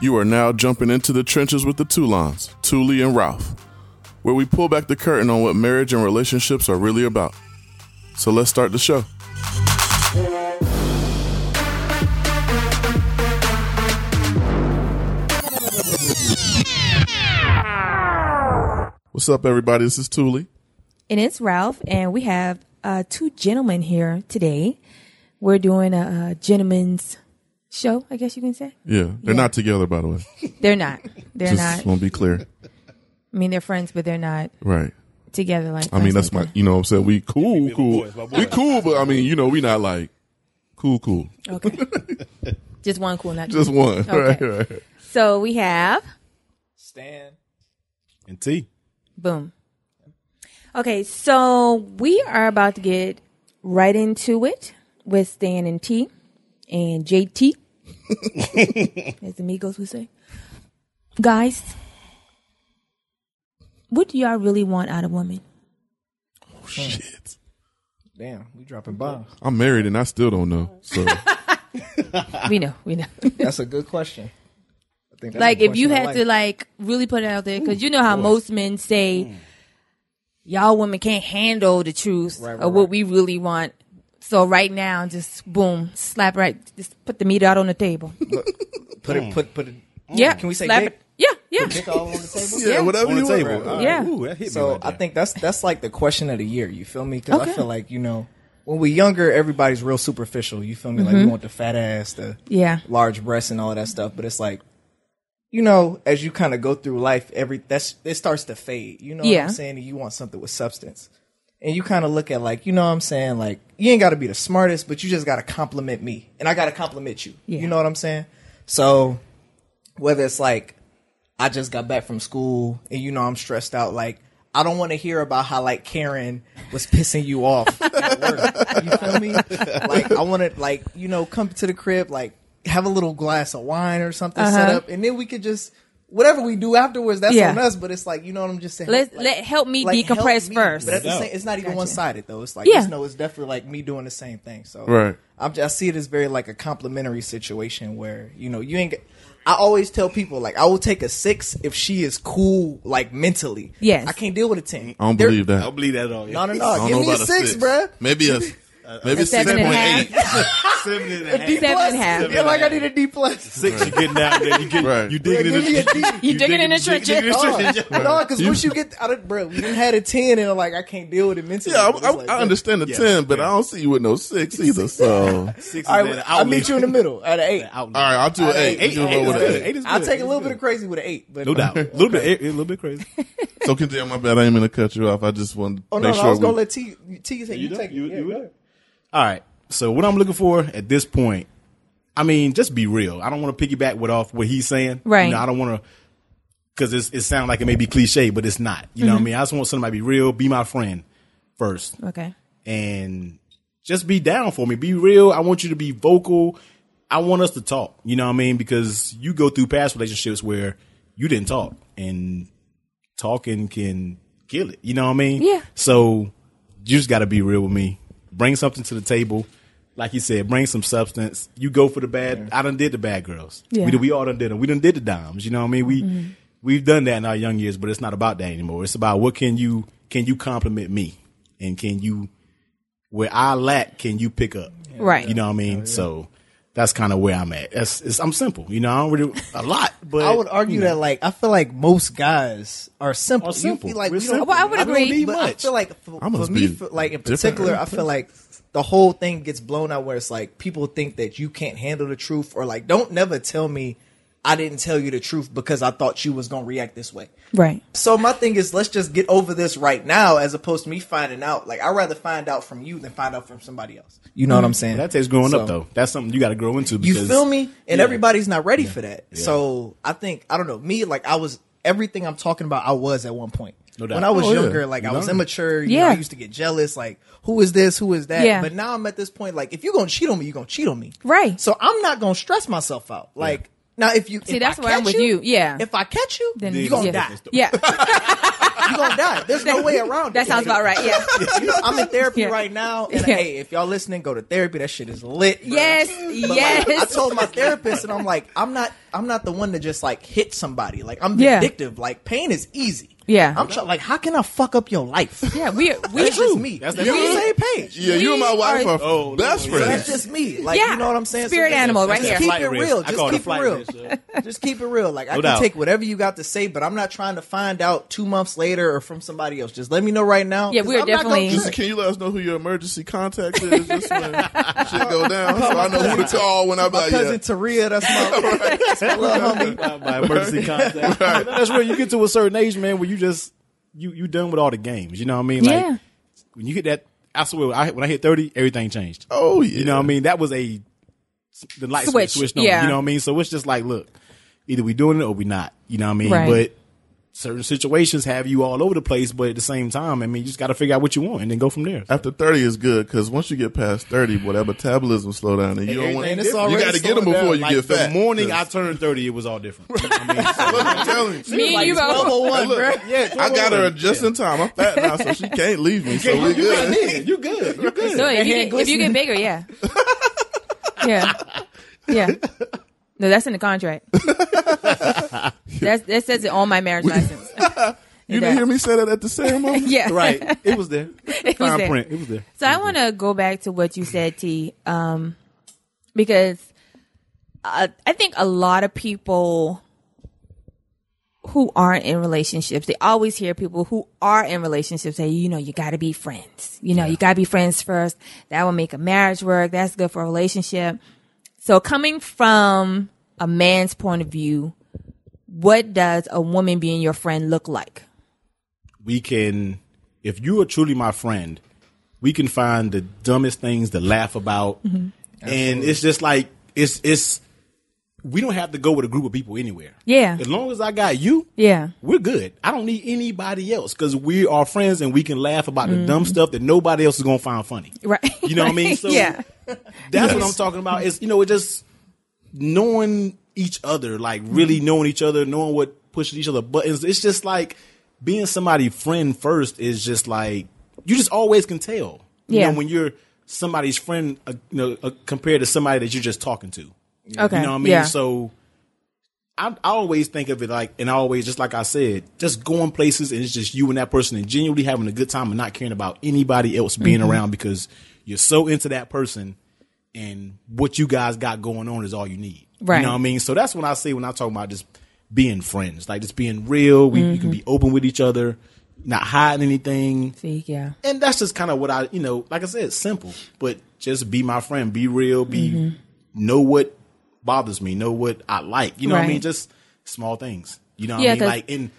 You are now jumping into the trenches with the Toulons, Thule and Ralph, where we pull back the curtain on what marriage and relationships are really about. So let's start the show. What's up, everybody? This is Thule. And it's Ralph, and we have uh, two gentlemen here today. We're doing a, a gentleman's show, I guess you can say. Yeah, they're not together, by the way. They're not. They're Just not. want to be clear. I mean, they're friends, but they're not Right. together. Like I mean, that's like my, you know what I'm saying? We cool, cool. We cool, but I mean, you know, we not like cool, cool. Okay. Just one cool, not Just two. one. Okay. Right, right. So we have Stan. And Tee. boom. Okay, so we are about to get right into it with Stan and Tee and JT, as the Migos would say. Guys, what do y'all really want out of women? Oh, shit. Damn, we dropping bombs. I'm married and I still don't know. So We know, we know. That's a good question. I think that's like a if you question I had to like really put it out there because you know how most men say mm. y'all women can't handle the truth Right, right, of what right. we really want so right now just boom slap right just put the meat out on the table put it, put put it. Mm. Mm. yeah Can we say slap dick? it yeah yeah Dick all on the table. yeah, whatever On the you want. table. All Yeah. Ooh, that hit me So right I there. think that's that's like the question of the year. You feel me? Because Okay. I feel like you know when we're younger, everybody's real superficial. You feel me? Like we mm-hmm. want the fat ass, the yeah large breasts, and all that stuff. But it's like, you know, as you kind of go through life, every that's it starts to fade. You know what Yeah. I'm saying? You want something with substance. And you kind of look at like, you know what I'm saying? Like, you ain't got to be the smartest, but you just got to compliment me. And I got to compliment you. Yeah. You know what I'm saying? So, whether it's like, I just got back from school and you know I'm stressed out, like, I don't want to hear about how like Karen was pissing you off at work. You feel me? Like I want to like you know come to the crib like have a little glass of wine or something set Uh-huh. up, and then we could just whatever we do afterwards. That's Yeah. on us. But it's like you know what I'm just saying. Let- like- let- help me like, help decompress me. first. But at the same, it's not even Gotcha. one sided though. It's like Yeah. just know it's definitely like me doing the same thing. So Right. I'm just, I see it as very like a complimentary situation where you know you ain't. Get, I always tell people like I will take a six if she is cool like mentally. Yes. I can't deal with a ten. I don't There- believe that. I don't believe that at all. No, no, no. Give me a about six, bruh. Maybe a maybe A six seven point and a eight. Seven and a half. D plus. and a half. Yeah, like I need a D plus. Six, you're getting down there. You, get, Right. you digging in Give me a the D. you digging in the trenches no, because once you get out of bro, we done had a ten and I'm like I can't deal with it mentally. Yeah, I, I, like, I understand the Yeah, ten, but yeah. I don't see you with no six either. So Six is All at right, an I'll meet you in the middle at an eight. All right, I'll do an eight. Eight, You eight, know what is good. Eight I'll take a little bit of crazy with an eight, but No doubt. A little bit, a little bit crazy. So continue. My bad. I didn't mean to cut you off. I just wanted to Oh no, make no, I was gonna let Tee Tee say you, You take? You- it. All right. So what I'm looking for at this point, I mean, just be real. I don't want to piggyback with off what he's saying. Right. You know, I don't want to because it sounds like it may be cliche, but it's not. You know what I mm-hmm. mean? I just want somebody to be real, be my friend first, okay and just be down for me. Be real. I want you to be vocal. I want us to talk. You know what I mean? Because you go through past relationships where you didn't talk, and talking can kill it. You know what I mean? Yeah. So you just got to be real with me. Bring something to the table. Like you said, bring some substance. You go for the bad. I done did the bad girls. Yeah. We, we all done did them. We done did the dimes. You know what I mean? We mm-hmm. we've done that in our young years, but it's not about that anymore. It's about what can you can you compliment me, and can you where I lack, can you pick up? Right. You know what I mean? So that's kind of where I'm at. It's, it's, I'm simple. You know, I don't really a lot, but I would argue that like I feel like most guys are simple. Are simple. Like We're don't- simple. Well, I would agree. But I feel like for, for me, for, like in particular, I feel like the whole thing gets blown out where it's like people think that you can't handle the truth, or like don't never tell me I didn't tell you the truth because I thought you was gonna react this way. right So my thing is, let's just get over this right now, as opposed to me finding out. Like I'd rather find out from you than find out from somebody else. You know what I'm mm. saying? that takes growing So- up though. That's something you got to grow into. You feel me? And Yeah. everybody's not ready for that. So I think I don't know. Me, like I was everything I'm talking about. I was at one point. No doubt. when I was Oh, yeah. younger, like You I was learn. immature. You Yeah. know, I used to get jealous. Like who is this? Who is that? Yeah. But now I'm at this point. Like if you're gonna cheat on me, you're gonna cheat on me. Right. So I'm not gonna stress myself out. Like now, if you See, if that's I where I'm with you. Yeah. If I catch you, then you're gonna yeah. die. yeah You're gonna die. There's no way around it. that sounds about right yeah You know, I'm in therapy Yeah. right now, and Yeah. hey, if y'all listening, go to therapy. That shit is lit. bro. yes But, yes like, I told my therapist, and I'm like, I'm not. I'm not the one to just like hit somebody. Like I'm Yeah. vindictive. Like pain is easy. Yeah. I'm try- like, how can I fuck up your life? Yeah, we we That's just me. That's- That's that's on the same page. Yeah, you and my We wife are- are Oh, best no, So friends. that's just me. Like Yeah. you know what I'm saying? Spirit just- animal right just here. keep Flight it risk. real. I Just call it a keep it flight real. risk, yeah. just keep it real. Like I No can doubt. take whatever you got to say, but I'm not trying to find out two months later or from somebody else. Just let me know right now. Yeah, 'cause we're I'm not gonna definitely- Just trip. can you let us know who your emergency contact is just when shit go down, so I know who to call when I be My like, cousin yeah. Taria, that's my, little homie. by, emergency contact. But That's real. You get to a certain age, man, where you just you you done with all the games. You know what I mean? Like Yeah. when you hit that, I swear, I, when I hit thirty, everything changed. Oh yeah, You know what I mean? That was a the light Switch, switch switched on. yeah. You know what I mean? So it's just like, look, either we doing it or we not. You know what I mean? Right. But certain situations have you all over the place, but at the same time, I mean, you just got to figure out what you want and then go from there. After thirty is good because once you get past thirty, boy, that metabolism slow down, and you don't want. Everything is You got to get them before down. you Like get the fat. morning I turned thirty, it was all different. You know what I mean? Look, I'm telling you. Me and you both. 1201, Hey, look, bro. Yeah, oh I got her just in time. I'm fat now, so she can't leave me. So we you good. good. You good. You good. So if you, get, if you get bigger, yeah, yeah, yeah. No, that's in the contract. that's that says it on my marriage license. You didn't hear me say that at the ceremony? Yeah, Right. It was there. It was there. print. It was there. So I want to go back to what you said, Tee, um, because uh, I think a lot of people who aren't in relationships, they always hear people who are in relationships say, you know, you got to be friends. You know, you got to be friends first. That will make a marriage work. That's good for a relationship. So coming from a man's point of view, what does a woman being your friend look like? we can if you are truly my friend we can find the dumbest things to laugh about mm-hmm. and it's just like it's it's we don't have to go with a group of people anywhere Yeah. as long as i got you Yeah. we're good i don't need anybody else because we are friends and we can laugh about the dumb stuff that nobody else is gonna find funny Right. you know what i mean so yeah. that's what i'm talking about is you know it just knowing each other like really knowing each other knowing what pushes each other buttons it's just like being somebody friend first is just like you just always can tell you Yeah. know when you're somebody's friend uh, you know uh, compared to somebody that you're just talking to Okay. you know what i mean Yeah. so I, I always think of it like, and I always, just like I said, just going places and it's just you and that person and genuinely having a good time and not caring about anybody else being Mm-hmm. around because you're so into that person and what you guys got going on is all you need. Right. You know what I mean? So that's when I say when I talk about just being friends, like just being real. We you Mm-hmm. can be open with each other, not hiding anything. See, yeah. And that's just kind of what I, you know, like I said, simple, but just be my friend, be real, be Mm-hmm. know what bothers me, know what I like. You know what I mean? Just small things. You know what Yeah, I mean? Like in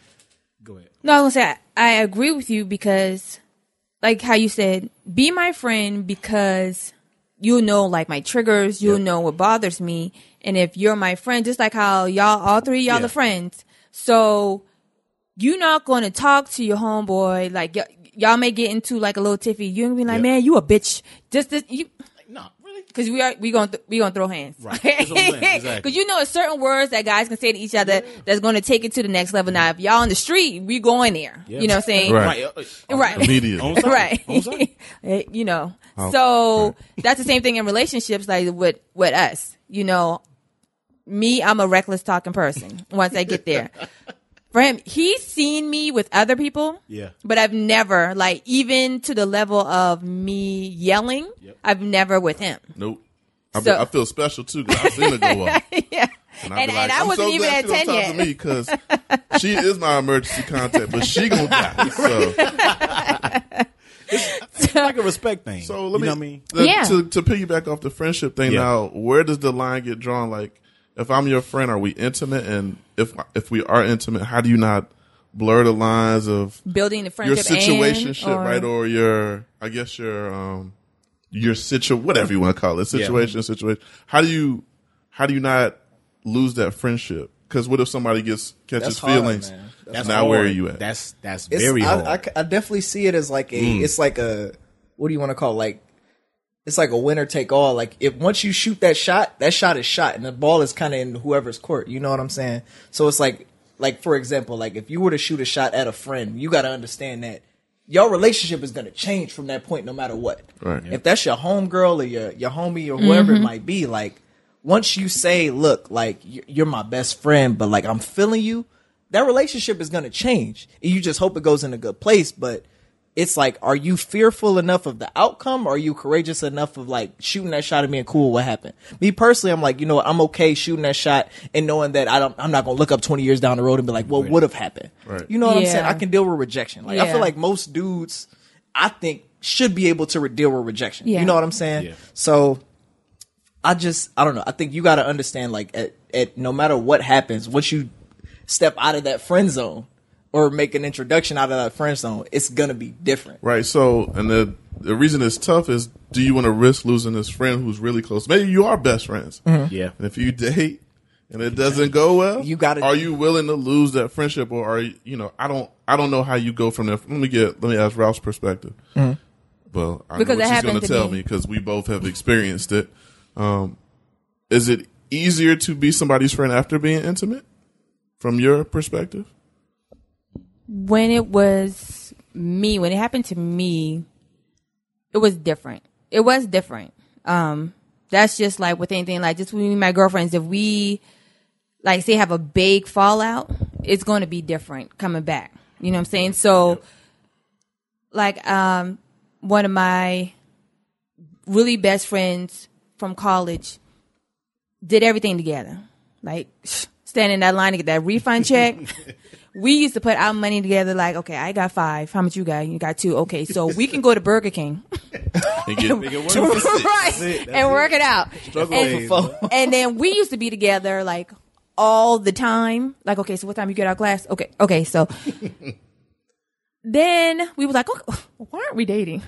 go ahead. No, I was gonna say I, I agree with you because, like how you said, be my friend because you know like my triggers, you will know what bothers me, and if you're my friend, just like how y'all all three y'all Yeah. the friends, so you're not going to talk to your homeboy like y- y'all may get into like a little tiffy. You're gonna be like, Yeah. man, you a bitch. Just this, you Like, no, really? Because we are we gonna th- we gonna throw hands, Right. That's what I'm saying. Exactly. Because you know, it's certain words that guys can say to each other that's going to take it to the next level. Now, if y'all on the street, we going there. Yeah. You know what I'm saying? Right. Right. Immediate. Right. On site. Eh, you know, so that's the same thing in relationships, like with with us. You know, me, I'm a reckless talking person. Once I get there, for him, he's seen me with other people. Yeah. but I've never like even to the level of me yelling. Yep. I've never with him. Nope. I, So- be, I feel special too because I've seen it go up. yeah. And, And, be and I I'm wasn't so even at 10 on top yet. me because she is my emergency contact, but she gonna die. So, It's like a respect thing. so let you me, know what I mean? the- Yeah. to to piggyback off the friendship thing. Yeah. Now, where does the line get drawn? Like, if I'm your friend, are we intimate? And if if we are intimate, how do you not blur the lines of Building the your friendship situation and, or- right? Or your, I guess your, um, your situ, whatever you want to call it, situation, situation. How do you, how do you not lose that friendship? Because what if somebody gets catches That's hard, feelings? man. That's now where are you at? That's that's It's, very I, hard. I c- I definitely see it as like a. It's like a. What do you want to call it? like? It's like a winner take all. Like if once you shoot that shot, that shot is shot, and the ball is kind of in whoever's court. You know what I'm saying? So it's like, like for example, like if you were to shoot a shot at a friend, you got to understand that your relationship is going to change from that point, no matter what. Right. If that's your homegirl or your your homie or whoever it mm-hmm. might be, like once you say, look, like you're my best friend, but like I'm feeling you, that relationship is gonna change. And you just hope it goes in a good place, but it's like, are you fearful enough of the outcome? Or are you courageous enough of like shooting that shot and being cool? What happened? Me personally, I'm like, you know, what, I'm okay shooting that shot and knowing that I don't, I'm not gonna look up 20 years down the road and be like, what would have happened? Right. You know what I'm saying? I can deal with rejection. Like I feel like most dudes, I think, should be able to deal with rejection. Yeah. You know what I'm saying? Yeah. So I just I don't know. I think you got to understand like at, at no matter what happens, once you step out of that friend zone or make an introduction out of that friend zone, it's gonna be different. Right. So, and the the reason it's tough is, do you want to risk losing this friend who's really close? Maybe you are best friends, Yeah. and if you date and it doesn't go well, You gotta- Are you willing to lose that friendship, or are you? You know, I don't. I don't know how you go from there. Let me get. Let me ask Ralph's perspective. Well, I Because know what she's going to to tell me. me because we both have experienced it. Um, is it easier to be somebody's friend after being intimate, from your perspective? When it was me, when it happened to me, it was different. It was different. Um, that's just like with anything, like just with me and my girlfriends, if we like say have a big fallout, it's going to be different coming back. You know what I'm saying? So, like, um, one of my really best friends from college did everything together. Like, stand in that line to get that refund check. we used to put our money together like, okay, I got five. How much you got? You got two. Okay, so we can go to Burger King. And get, right. and work it out. Struggle And, and then we used to be together like all the time. Like, okay, so what time you get out of class? Okay, okay, so then we were like, okay, why aren't we dating?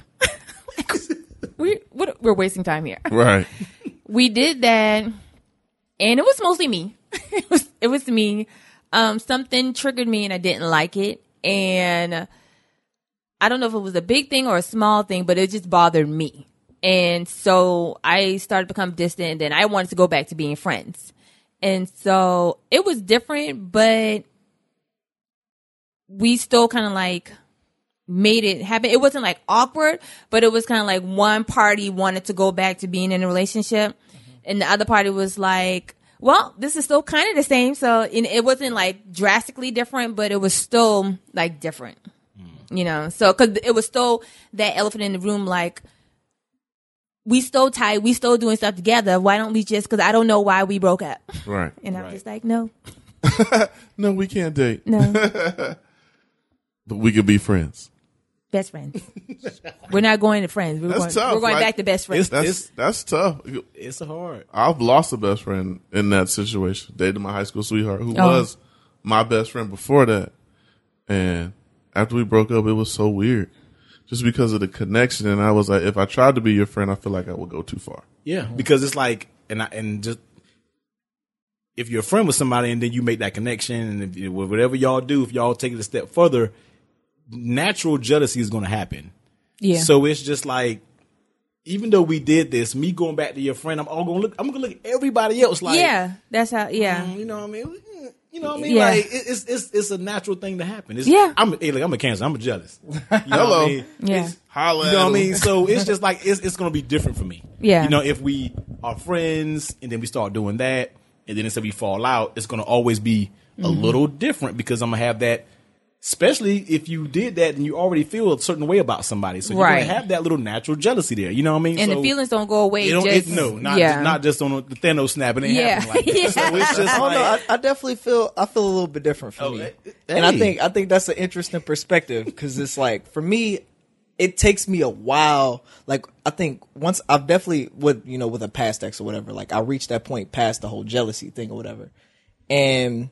we what, we're wasting time here. right. We did that, and it was mostly me. it was it was me. Um, something triggered me, and I didn't like it, and I don't know if it was a big thing or a small thing, but it just bothered me. And so I started to become distant and I wanted to go back to being friends. And so it was different, but we still kind of like made it happen. It wasn't like awkward, but it was kind of like one party wanted to go back to being in a relationship and the other party was like, well, this is still kind of the same. So and it wasn't like drastically different, but it was still like different hmm. you know so because it was still that elephant in the room like we still tight we still doing stuff together why don't we just because i don't know why we broke up Right. and i'm Right. just like no No, we can't date, no but we could be friends. Best friends we're not going to friends we're That's going, tough, we're going like- back to best friends It's- That's that's tough. It's hard. I've lost a best friend in that situation. Dated my high school sweetheart who Oh. was my best friend before that. And after we broke up, it was so weird. Just because of the connection. And I was like, if I tried to be your friend, I feel like I would go too far. Yeah, because it's like, and I, and just if you're a friend with somebody and then you make that connection, and if, whatever y'all do, if y'all take it a step further, natural jealousy is going to happen. yeah So it's just like, even though we did this, me going back to your friend, I'm all going to look. I'm going to look at everybody else like, yeah that's how yeah mm, you know what I mean. You know what I mean? Yeah. Like it's it's it's a natural thing to happen. It's, Yeah. I'm hey, like, I'm a cancer. I'm a jealous. You know Hello. What I mean? Yeah. It's- Holla you know what I mean? So it's just like it's it's gonna be different for me. Yeah. You know, if we are friends and then we start doing that, and then instead we fall out, it's gonna always be a Mm-hmm. little different because I'm gonna have that. Especially if you did that and you already feel a certain way about somebody, so you're Right. gonna have that little natural jealousy there. You know what I mean? and So the feelings don't go away it don't, just it, no, not yeah not just on the Thanos snap. It ain't Yeah. happening like that. Yeah. So it's just I don't like, know. I, I definitely feel I feel a little bit different from Oh, you, eh, and I think I think that's an interesting perspective because it's like for me, it takes me a while. Like I think once I've definitely with you know with a past ex or whatever, like I reached that point past the whole jealousy thing or whatever, and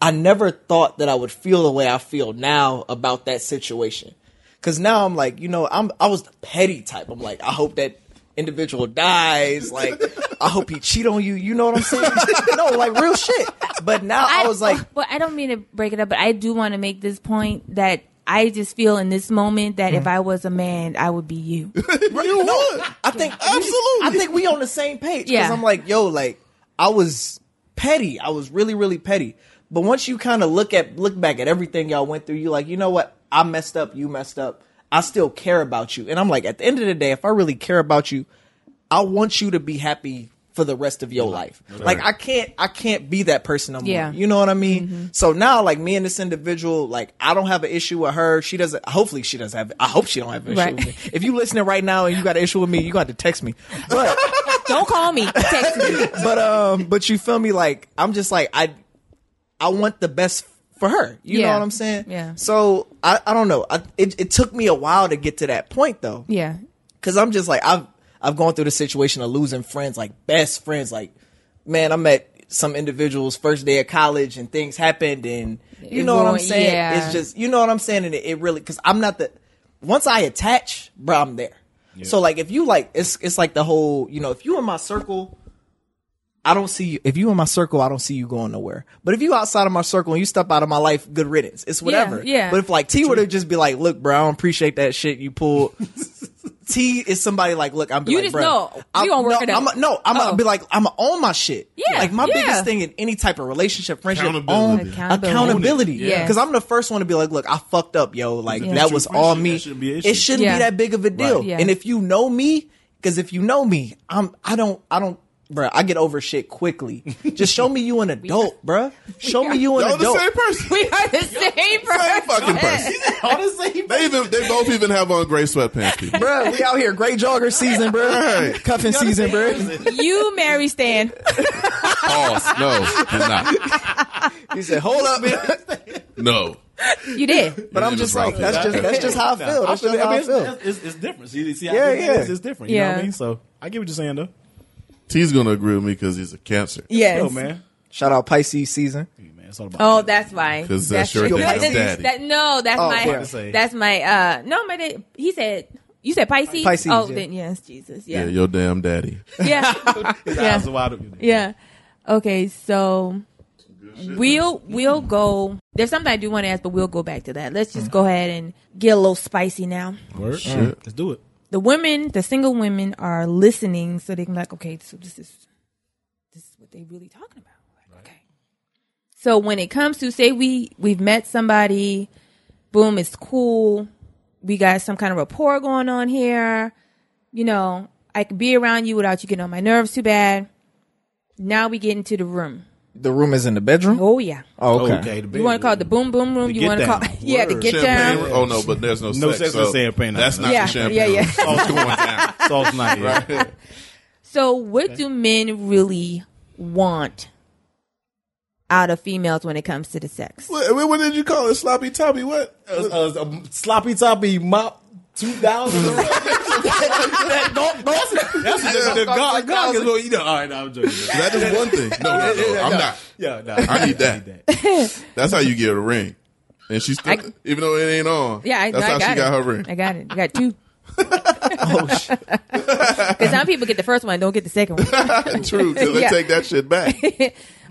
I never thought that I would feel the way I feel now about that situation. Cause now I'm like, you know, I'm I was the petty type. I'm like, I hope that individual dies. Like, I hope he cheat on you. You know what I'm saying? no, like real shit. But now I, was like, well, I don't mean to break it up, but I do want to make this point that I just feel in this moment that if Mm-hmm. I was a man, I would be you. You would. I think Absolutely. I think we on the same page. Because Yeah. I'm like, yo, like I was petty. I was really, really petty. But once you kind of look at look back at everything y'all went through, you like, you know what? I messed up. You messed up. I still care about you. And I'm like, at the end of the day, if I really care about you, I want you to be happy for the rest of your life. Like I can't I can't be that person no more. Yeah. You know what I mean? So now like me and this individual, like I don't have an issue with her. She doesn't hopefully she doesn't have I hope she don't have an issue Right. with me. If you listening right now and you got an issue with me, you got to text me. But Don't call me. Text me. but um but you feel me like I'm just like I I want the best for her. You know what I'm saying? Yeah. So I I don't know. I, it it took me a while to get to that point though. Yeah. Cause I'm just like I've I've gone through the situation of losing friends, like best friends. Like, man, I met some individuals first day of college and things happened, and you It know what I'm saying. yeah. It's just you know what I'm saying, and it, it really because I'm not the once I attach, bro, I'm there. So like if you like it's it's like the whole you know if you in my circle. I don't see you. If you in my circle, I don't see you going nowhere. But if you outside of my circle and you step out of my life, good riddance. It's whatever. yeah. But if like Tee were to just be like, look, bro, I don't appreciate that shit you pulled. Tee is somebody like, look, I'm be You like, just bro, know. I'm, gonna work no, it out. I'm, no, I'm Oh. gonna be like, I'm gonna own my shit. Yeah, like my yeah. biggest thing in any type of relationship, friendship, own Accountability. Accountability. accountability. Yeah. because I'm the first one to be like, look, I fucked up, yo. Like Yeah. that was all me. shouldn't be an issue. It shouldn't Yeah. be that big of a deal. Right. Yeah. And if you know me, because if you know me, I'm, I don't, I don't. Bruh, I get over shit quickly. Just show me you an adult, bruh. Show me you an adult. Y'all the adult. same person. We are the same person. Same fucking person. They even they both even have on gray sweatpants. People. Bruh, we out here. Great jogger season, bruh. Right. Cuffing season, bruh. You, Mary Stan. Pause. No, did not. He said, hold up. Man. No. You did. But I'm just like, that's just that's just how I feel. That's just how I feel. It's, it's, it's different. See, see how Yeah, different it yeah. is? It's different. You know what Yeah. I mean? So I get what you're saying, though. Tee's gonna agree with me because he's a cancer. Yes. Yo, man. Shout out Pisces season. Hey, man, it's all about Oh, that's why. 'Cause that's your true. dad's daddy. that- no, that's Oh, my. yeah. Say. That's my. uh No, my. dad- He said. You said Pisces. Pisces, Oh, yeah. then yes, Jesus. Yeah, Yeah. your damn daddy. Yeah. His Yeah. eyes are wide open. Yeah. Okay, so we'll we'll go. There's something I do want to ask, but we'll go back to that. Let's just go ahead and get a little spicy now. Word. Shit. Let's do it. The women, the single women, are listening, so they can be like, okay, so this is this is what they really talking about. Like, Okay. So when it comes to say we we've met somebody, boom, it's cool. We got some kind of rapport going on here. You know, I can be around you without you getting on my nerves too bad. Now we get into the room. The room is in the bedroom. Oh yeah. Oh, okay. Okay. the You want to call it the boom boom room? The You want to call down. yeah the get Champagne. down? Oh no, but there's no, No sex. sex so champagne. That's not Yeah, the champagne. yeah, yeah. room. Going down. Salt's not here. So what do men really want out of females when it comes to the sex? What, what did you call it? Sloppy toppy? What? Uh, uh, um, sloppy toppy mop 2000. That dog, that's the, the God, God is what you know. All right, no, I'm joking. That is one thing. No, no, no. I'm not. Yeah, no, I need that. That's how you get a ring. And she still, I- even though it ain't on. Yeah, I, that's no, how I got she it. got her ring. I got it. I got two. Oh shit. Because some people get the first one, and don't get the second one. True, because they Yeah. take that shit back.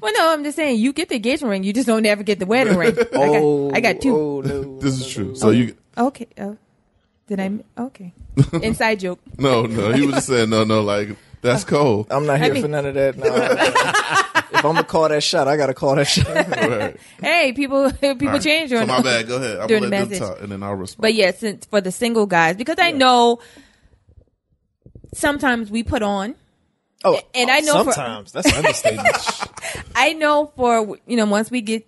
well, no, I'm just saying you get the engagement ring, you just don't ever get the wedding ring. I Oh, got, I got oh, two. Oh, no. This is true. So you, Okay. Oh, did I? Oh. Okay. Inside joke. no, no. He was just saying, no, no, like, that's uh, cold. I'm not here mean- for none of that. No. if I'm gonna call that shot, I gotta call that shot. Right. Hey, people, people All right. change. So on my bad. Go ahead. I'm During going the to let them message. talk, and then I'll respond. But yes, since for the single guys, because I know sometimes we put on. Oh, And I know for- sometimes that's an understatement. I know for you know once we get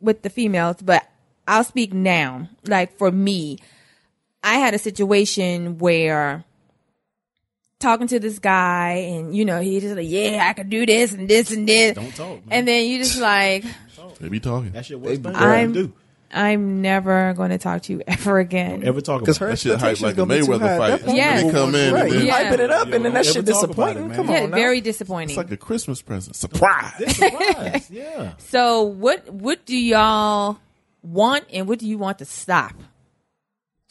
with the females, but I'll speak now. Like for me, I had a situation where talking to this guy, and you know he just like, yeah, I could do this and this and this, Don't talk, man. and then you just like, they be talking. That shit works. I'm do. I'm never going to talk to you ever again. Ever talk Because about her That shit hype like a gonna be too Mayweather high at fight. that. Yeah. They come in Right, and you then Yeah. hyping it up, and then that Never shit talk about it, disappointing. man. Come yeah, on, now. very disappointing. it's like a Christmas present. Surprise. Surprise. Yeah. so what what do y'all want, and what do you want to stop?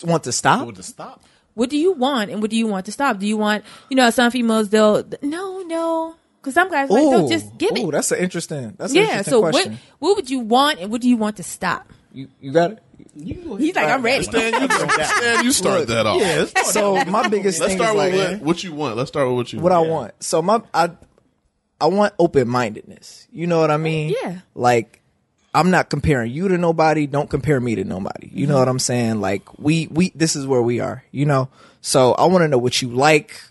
Want to stop. With the stop. what do you want and what do you want to stop? Do you want, you know, some females they'll no, no, because some guys like they'll just give ooh, it. that's an interesting. That's an Yeah. interesting So question. what what would you want and what do you want to stop? You you got it. He's like, I'm ready. Stan, you, Stan, you start Look, that off. Yeah. So my biggest Let's thing start is with like what, what you want. Let's start with what you want. what I want. want. So my I I want open mindedness. You know what I mean? Yeah. Like I'm not comparing you to nobody. Don't compare me to nobody. You know mm-hmm. what I'm saying? Like we we this is where we are. You know. So I want to know what you like,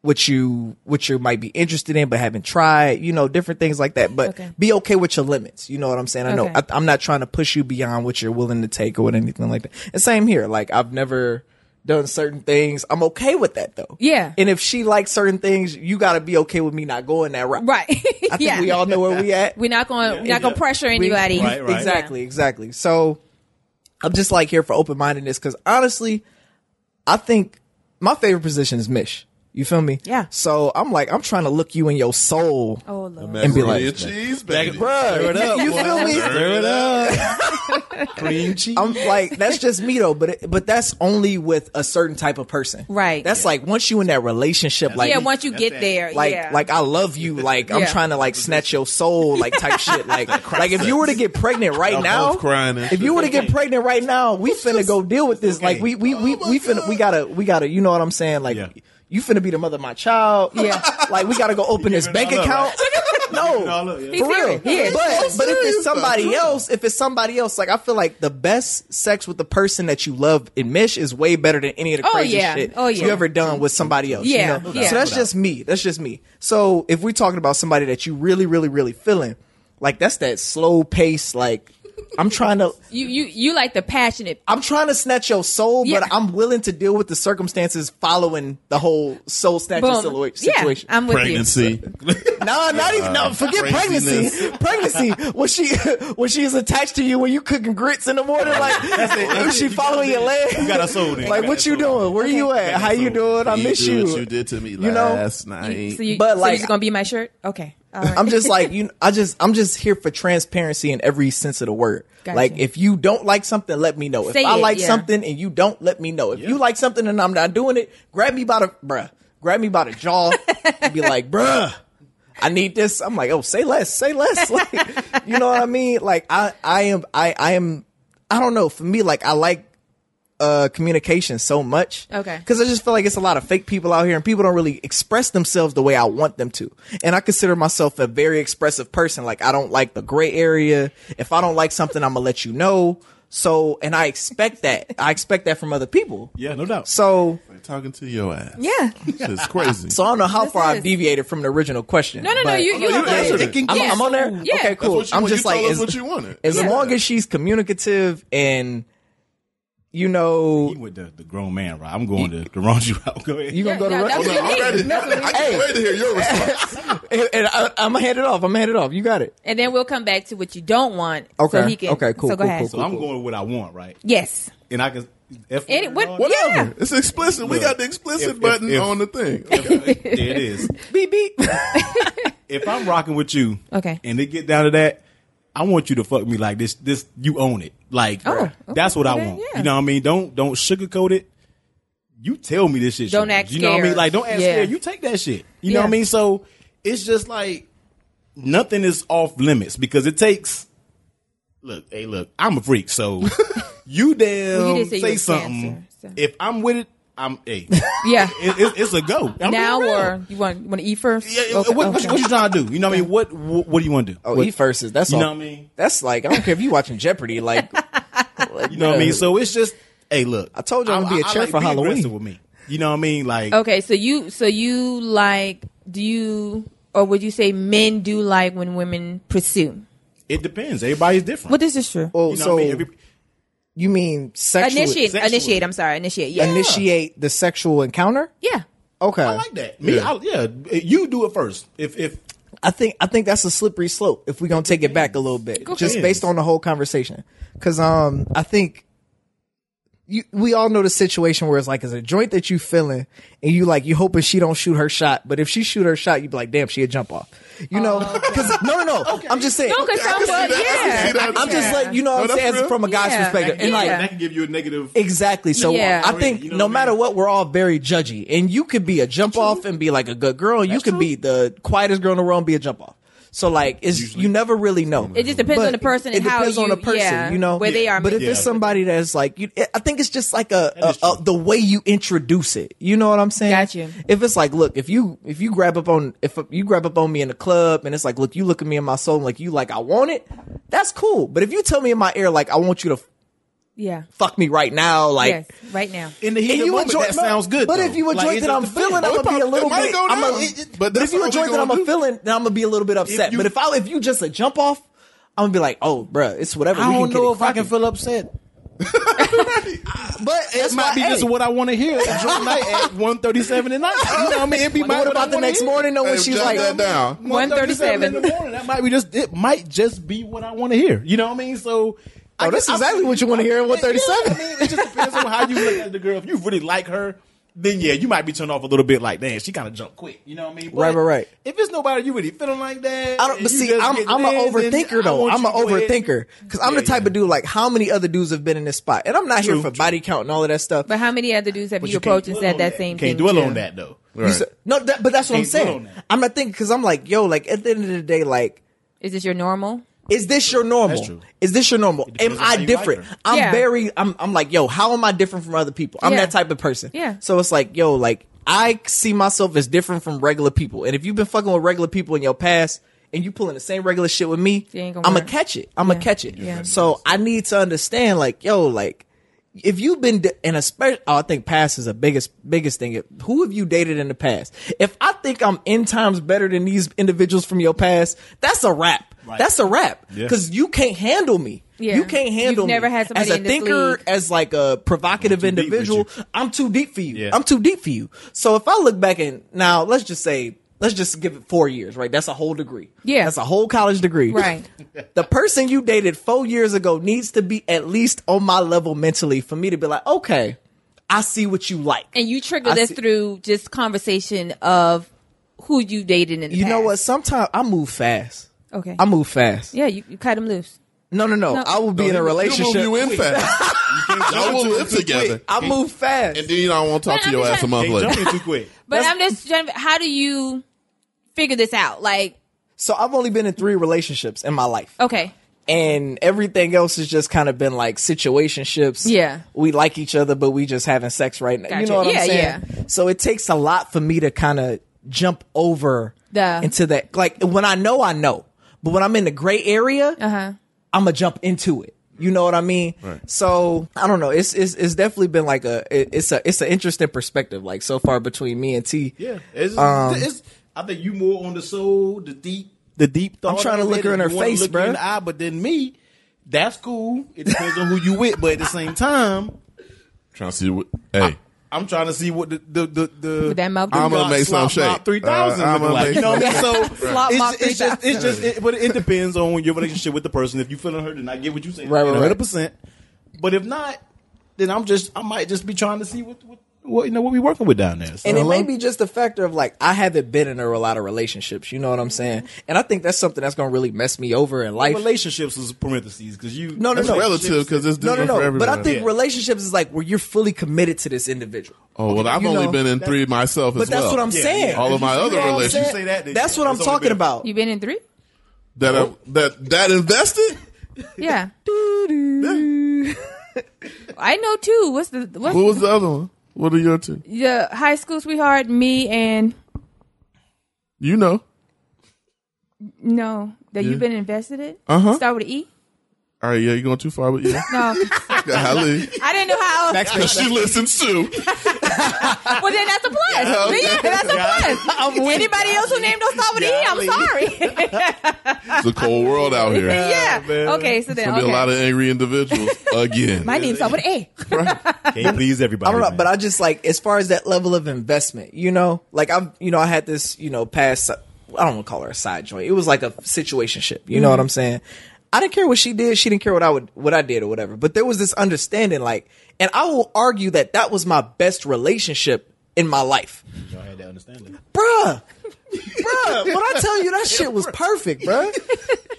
what you what you might be interested in but haven't tried, you know, different things like that. But Okay. be okay with your limits. You know what I'm saying? I know Okay. I, I'm not trying to push you beyond what you're willing to take or what anything like that. And same here. Like I've never done certain things. I'm okay with that though. Yeah. And if she likes certain things, you got to be okay with me not going that route. Right. I think yeah. we all know where we at. We're not going. We're not going to pressure anybody. Right, right. Exactly, exactly. So I'm just like here for open mindedness because honestly, I think my favorite position is Mish. You feel me? Yeah. So I'm like, I'm trying to look you in your soul. Oh And be like- Macaroni and cheese, baby. Bruh, you feel me? Stir it up. Cream cheese. I'm like, that's just me though, but it, but that's only with a certain type of person. Right. That's like once you in that relationship, like yeah. Once you get it. there, like yeah. like I love you, like I'm Yeah. trying to like snatch your soul, like type shit. Like like if you were to get pregnant right Y'all now, crying if you were to get pregnant right now, we finna go deal with this. Like we we we oh we finna we gotta we gotta you know what I'm saying? Like Yeah. You finna be the mother of my child. Yeah. Like we gotta go open this bank it all up, account. No, up, yeah. for real. serious. He. But but if it's somebody though. else, if it's somebody else, like I feel like the best sex with the person that you love in Mish is way better than any of the Oh, crazy yeah. shit Oh, yeah. you ever done with somebody else. you know? yeah. So that's just me. That's just me. So if we're talking about somebody that you really, really, really feeling, like that's that slow pace, like I'm trying to you you you like the passionate. I'm trying to snatch your soul, Yeah. but I'm willing to deal with the circumstances following the whole soul snatching Boom. situa- Yeah, situation. I'm with pregnancy. no, not even no. Uh, forget pregnancy. Pregnancy. Was she when she is attached to you when you cooking grits in the morning? Like, is she following your leg? You got a soul then. Like, what you doing? Where you at? How you doing? I miss you. What you did to me You know? last night. You, so you, But, so like- you just gonna be my shirt? Okay. All right. I'm just like you. I just I'm just here for transparency in every sense of the word. Gotcha. Like if you don't like something, let me know. If I it, like yeah. something and you don't, let me know. If you like something and I'm not doing it, grab me by the bruh, grab me by the jaw, and be like, bruh. I need this. I'm like, oh, say less, say less. Like, you know what I mean? Like, I, I am, I, I am, I don't know. For me, like, I like uh communication so much. Okay. Because I just feel like it's a lot of fake people out here and people don't really express themselves the way I want them to. And I consider myself a very expressive person. Like I don't like the gray area. If I don't like something, I'm gonna let you know. So and I expect that. I expect that from other people. Yeah, no doubt. So Like talking to your ass. yeah. It's crazy. so I don't know how This far is- I've deviated from the original question. No, no, no. but- You you, you okay. answered it. It can I'm, Yeah. I'm on there. Yeah. Okay, That's cool. what you I'm want. just You like told us as, what you wanted. as Yeah. long as she's communicative and you know He with the, the grown man, right? I'm going to the wrong you out. Go ahead. you gonna go to Yeah, Ru- that's oh, Hold on, what I'm ready. That's I can't wait to hear your response. and, and I, I'm gonna hand it off. I'm gonna hand it off. You got it. And then we'll come back to what you don't want. Okay. So he can. Okay, cool, So go cool, ahead. cool, so I'm going with what I want, right? Yes. And I can. F Any, what, Whatever. Yeah. It's explicit. We got the explicit if- if- button if- on the thing. there it is. Beep beep. If I'm rocking with you, Okay. and it get down to that, I want you to fuck me like this. This you own it. Like Oh, okay. that's what I want. yeah. You know what I mean? Don't don't sugarcoat it. You tell me this shit. Don't act You know what I mean? Like don't act Yeah. scared. You take that shit. You know what I mean? So it's just like nothing is off limits because it takes. Look, hey, look, I'm a freak, so you damn Well, you did say you something. Cancer, so. If I'm with it, I'm hey. Yeah. it, it, it's a go. I'm now or you want you want to eat first? Yeah, Okay, what, what, okay. what you trying to do? You know what I mean? What what, what do you want to do? Oh, What- he first is that's You all. know what I mean? That's like I don't care if you watching Jeopardy. Like, You know what I mean? So it's just, hey, look. I told you I'm gonna be a a chair for Halloween. With me. You know what I mean? Like, Okay, so you so you like do you or would you say men do like when women pursue? it depends. Everybody's different. Well, this is true. oh, you know so what I mean? Every, you mean sexual initiate, sexually. initiate. I'm sorry, initiate. Yeah, initiate the sexual encounter? yeah. Okay, I like that. Me, I, yeah. You do it first. If if I think I think that's a slippery slope if we're gonna take it back a little bit, just ahead. based on the whole conversation. Because um, I think you we all know the situation where it's like it's a joint that you feeling and you like you hoping she don't shoot her shot, but if she shoot her shot, you'd be like, damn, she a jump off. You know? Oh, because no, no, no. I'm just saying. No, because I can see someone, that. I can yeah. see that. I'm just like you know what I'm saying real. from a guy's Yeah. perspective, and Yeah. like that can give you a negative. Exactly. So Yeah. I think You know no what I matter what, we're all very judgy, and you could be a jump off and be like a good girl, and you could be the quietest girl in the world and be a jump off. So like, it's you never really know. It just depends But on the person It and how depends on the person, yeah, you know where they are But if Yeah. it's somebody that's like, you, I think it's just like a, a, a the way you introduce it. You know what I'm saying? Got you. If it's like, look, if you if you grab up on if you grab up on me in the club and it's like, look, you look at me in my soul and like you like I want it, that's cool. But if you tell me in my ear like I want you to Yeah. fuck me right now, like. yes. Right now. In the heat And of the you moment, enjoy, that sounds good. But though. if you enjoy Like, that it I'm feeling, I'm gonna be a little bit. go I'm a, It- but, but if you enjoy that I'm a feeling, then I'm gonna be a little bit upset. you- but if I if you just a jump off, I'm gonna be like, oh, bruh, it's whatever. I we don't know if I can feel upset. But It might be hey, just what I want to hear. Joint night at one thirty seven at night. You know what I mean? It be But my- what I about the next hear. morning? Though, when Hey, she's like, that down. 1:37 in the morning. That might be just. It might just be what I want to hear. You know what I mean? So. Oh, that's exactly what you wanna hear in 1:37. Yeah, I mean, it just depends on how you look at the girl. If you really like her, then yeah, you might be turned off a little bit. Like, damn, she kind of jumped quick. You know what I mean? But Right, right, right. If it's nobody you really feeling like that, I don't. But see, I'm getting I'm an overthinker though. I'm you an to go ahead. overthinker because I'm Yeah, the type yeah. of dude like how many other dudes have been in this spot, and I'm not here for true. body count and all of that stuff. But how many other dudes have But you, you approached and said on that same You thing? Can't dwell to? on that though. Right. said- no, that, but that's what I'm Can't dwell saying. I'm not thinking because I'm like, yo, like at the end of the day, like, Is this your normal? Is this your normal? That's true. Is this your normal? Am depends on how I you like different? I'm Yeah. very. I'm. I'm like, yo, how am I different from other people? I'm Yeah. that type of person. Yeah. So it's like, yo, like I see myself as different from regular people, and if you've been fucking with regular people in your past. And you pulling the same regular shit with me, I'm gonna gonna catch it. I'm gonna Yeah. catch it. Yeah. So I need to understand, like, yo, like, if you've been di- and especially, oh, I think past is the biggest biggest thing. Who have you dated in the past? If I think I'm in times better than these individuals from your past, that's a wrap. Right. That's a wrap Yeah. because you can't handle me. Yeah. You can't handle You've never me. had somebody as a thinker, league. as like a provocative I'm too deep with individual. I'm too deep for you. Yeah. I'm too deep for you. So if I look back and now let's just say let's just give it four years, right? That's a whole degree. Yeah. that's a whole college degree. Right. the person you dated four years ago needs to be at least on my level mentally for me to be like, okay, I see what you like. And you trigger I this see- through just conversation of who you dated in the You know what? Sometimes I move fast. Okay. I move fast. yeah, you, you cut them loose. No, no, no. No. I will be in a He'll move relationship. you in fast. Y'all will live together. I move fast. And then you don't want to talk But to I'm your just ass a month Ain't later. jumping too quick. But I'm just trying. to- How do you figure this out? Like, So I've only been in three relationships in my life. okay, And everything else has just kind of been like situationships. Yeah. We like each other, but we just having sex right now. You Gotcha. know what Yeah, I'm saying? yeah. So it takes a lot for me to kind of jump over The- into that. Like when I know, I know. But when I'm in the gray area, uh huh. I'm gonna jump into it. You know what I mean? Right. So I don't know. It's it's it's definitely been like a it- it's a it's an interesting perspective. Like so far between me and Tee. Yeah, it's, Um, it's. I think you more on the soul, the deep, the deep thought. I'm trying to look her in her face, look her. In the eye, but then me, that's cool. It depends on who you with, but at the same time, Trying to see what. Hey, I'm trying to see what the the the, the that mouth I'm gonna make some slop shape. 3000 Uh, I'm gonna like. make You know what I mean? some- So Slop mop it's, it's just it's just it, but it depends on your relationship with the person. If you feeling hurt, then I get what you saying, Right, right, right. 100. percent But if not, then I'm just I might just be trying to see what what, what you know what we working with down there. So, And it may be just a factor of like I haven't been in a lot of relationships. You know what I'm saying? And I think that's something that's gonna really mess me over in life. relationships is parentheses because you No, no, no. relative because it's No, different no, for no. everybody. But I think Yeah. relationships is like where you're fully committed to this individual. Oh well, I've you only know, been in three myself as But that's well. what I'm Yeah, saying. yeah. All of my You other know what I'm relationships. say that, That's yeah, what I'm talking been- about. You been in three? that I, that that invested. Yeah. I know two. What's the what's What was the other one? What are your two? the high school sweetheart? Me and You know. no that Yeah. you've been invested in. Uh-huh. Start with an E. All right, yeah, you're going too far, but yeah. No, Golly. I didn't know how. else. she listens too. Well, then that's a plus. Then yeah, that's a plus. Anybody else who named don't start with an E, I'm sorry. It's a cold world out here. There's yeah. Okay, so then gonna be a lot of angry individuals again. My name's start with A. Can't please everybody. I don't know, man. but I just like as far as that level of investment, you know, like I'm, you know, I had this, you know, past. I don't want to call her a side joint. It was like a situationship. You know what I'm mm-hmm. saying? I didn't care what she did. She didn't care what I would, what I did or whatever. But there was this understanding, like, and I will argue that that was my best relationship in my life, Y'all had that understanding. bruh. Bruh, when I tell you that shit was perfect, bruh.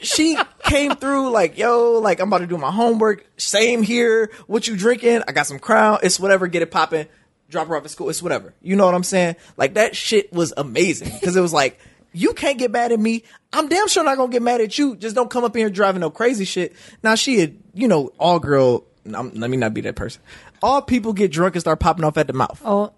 She came through like, yo, like I'm about to do my homework. Same here. What you drinking? I got some crown. It's whatever. Get it popping. Drop her off at school. It's whatever. You know what I'm saying? Like that shit was amazing because it was like, you can't get mad at me. I'm damn sure not gonna get mad at you. Just don't come up here driving no crazy shit. Now she had, you know, all girl. I'm, let me not be that person. All people get drunk and start popping off at the mouth. Oh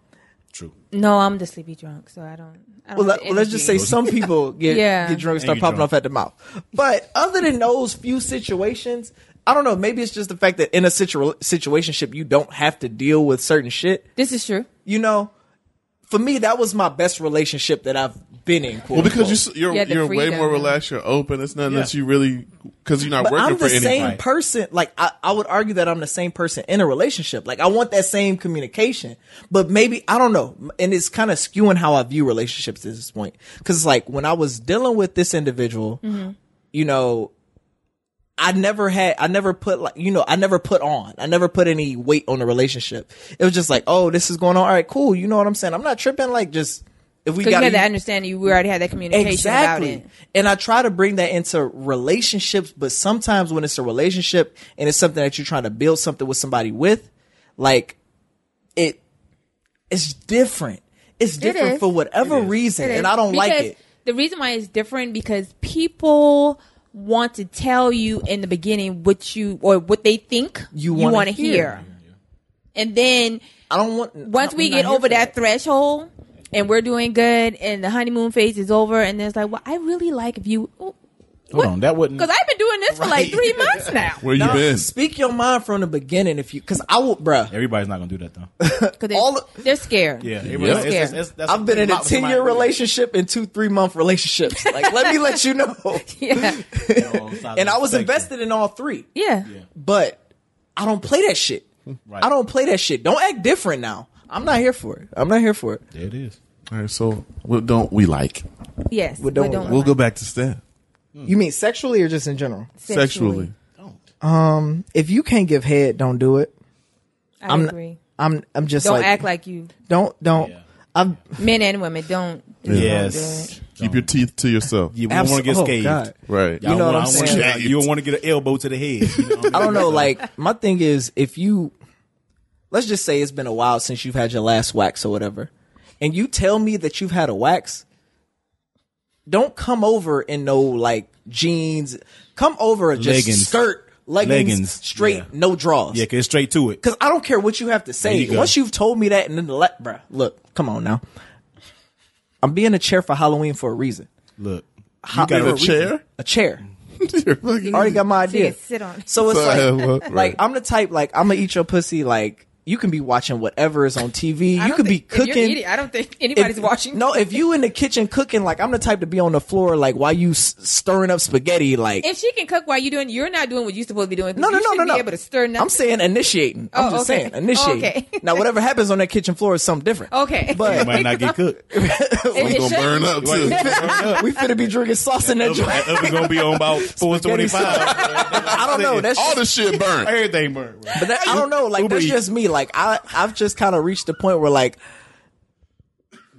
True. no, I'm the sleepy drunk, so I don't. I don't Well, let, let's just say some people get Yeah. get drunk and start Angry popping drunk. off at the mouth. But other than those few situations, I don't know. Maybe it's just the fact that in a situ- situationship, you don't have to deal with certain shit. This is true. You know, for me, that was my best relationship that I've been in. Well, because you, s- you're Yeah, you're way more relaxed. You're open. It's nothing that you really because you're not But working I'm for the anything. same person. Like I, I would argue that I'm the same person in a relationship. Like I want that same communication, but maybe I don't know. And it's kind of skewing how I view relationships at this point. Because it's like when I was dealing with this individual, mm-hmm. you know, I never had, I never put like, you know, I never put on, I never put any weight on the relationship. It was just like, oh, this is going on. All right, cool. You know what I'm saying? I'm not tripping. Like just if we Because got you had that understanding. We already had that communication about it. and I try to bring that into relationships, but sometimes when it's a relationship and it's something that you're trying to build something with somebody with, like it, it's different. It's different is. for whatever reason, and I don't like it. The reason why it's different because people want to tell you in the beginning what you or what they think You you wanna hear. hear. And then I don't want. once I'm we get over for that, threshold and we're doing good and the honeymoon phase is over and then it's like, well, I really like if you oh, Hold on, that wouldn't. because I've been doing this for like three months now. Where you No, been? Speak your mind from the beginning, if you, because I will, bruh. Everybody's not gonna do that though. Because All they're, the- they're scared. Yeah, They're it's- scared. it's- it's- I've been in a lot with my- ten year relationship and two three month relationships. Like, let me let you know. yeah. and I was invested in all three. Yeah. but I don't play that shit. Right. I don't play that shit. Don't act different now. I'm not here for it. I'm not here for it. There it is. All right, so what don't we like? Yes. But don't- but We'll go back to Steph. You mean sexually or just in general? Sexually. Don't. Um, if you can't give head, don't do it. I I'm agree. I'm I'm just Don't like act like you. don't don't. Yeah. I'm Men and women don't. don't Yes. do it. Keep your teeth to yourself. You don't want to get Abso- oh, scathed. God. Right. You know what I'm wanna- saying? wanna- You don't want to get an elbow to the head. You know what I don't know. Like my thing is, if you let's just say it's been a while since you've had your last wax or whatever, and you tell me that you've had a wax, don't come over in no like jeans. Come over just Leggings. skirt, leggings, Leggings, straight, yeah. no draws. yeah, get straight to it. Cause I don't care what you have to say. You. Once you've told me that, and then the le- bruh, look, come on now. I'm being a chair for Halloween for a reason. Look, How- you got a a chair? A chair. You're fucking- I already got my idea. can sit on it. So it's So, like, right. like I'm the type like I'm gonna eat your pussy. Like you can be watching whatever is on TV. You could be think- if you're cooking. eating- I don't think anybody's If- watching. No, if you in the kitchen cooking, like I'm the type to be on the floor, like while you s- stirring up spaghetti, like If she can cook while you doing, you're not doing what you're supposed to be doing. 'cause no, no, no, no, no. Able to stir nothing. I'm saying initiating. I'm Oh, just okay. saying initiating. Okay. now, whatever happens on that kitchen floor is something different. Okay. But- You might not get cooked. It- It's it gonna burn up too. we finna be drinking sauce in that joint. We're gonna be on about four twenty five. I don't know. That's All the shit burnt. everything burnt. bro. But I don't know. Like Uber that's just me. Like I, I've just kind of reached the point where like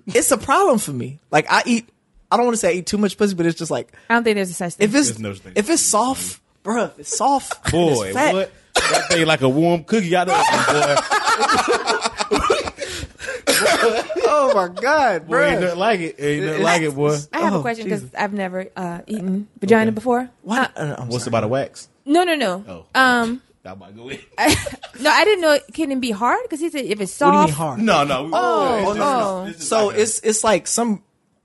it's a problem for me. Like I eat. I don't want to say I eat too much pussy, but it's just like I don't think there's a such thing. if it's There's no thing. if it's soft, bruh, if it's soft, and Boy, it's fat, what? That thing like a warm cookie out of boy. Oh my god, Boy, ain't bruh. nothing like it. Ain't nothing like it, boy. I have Oh, a question because I've never uh, eaten vagina before. What? Uh, uh, I'm What's sorry. about a wax? no, no, no. Oh. Um, That might go in. no, I didn't know. it Can it be hard? Because he said if it's What soft, do you mean hard? No, no. we- Oh, it's just- oh. it's So like a- it's it's like some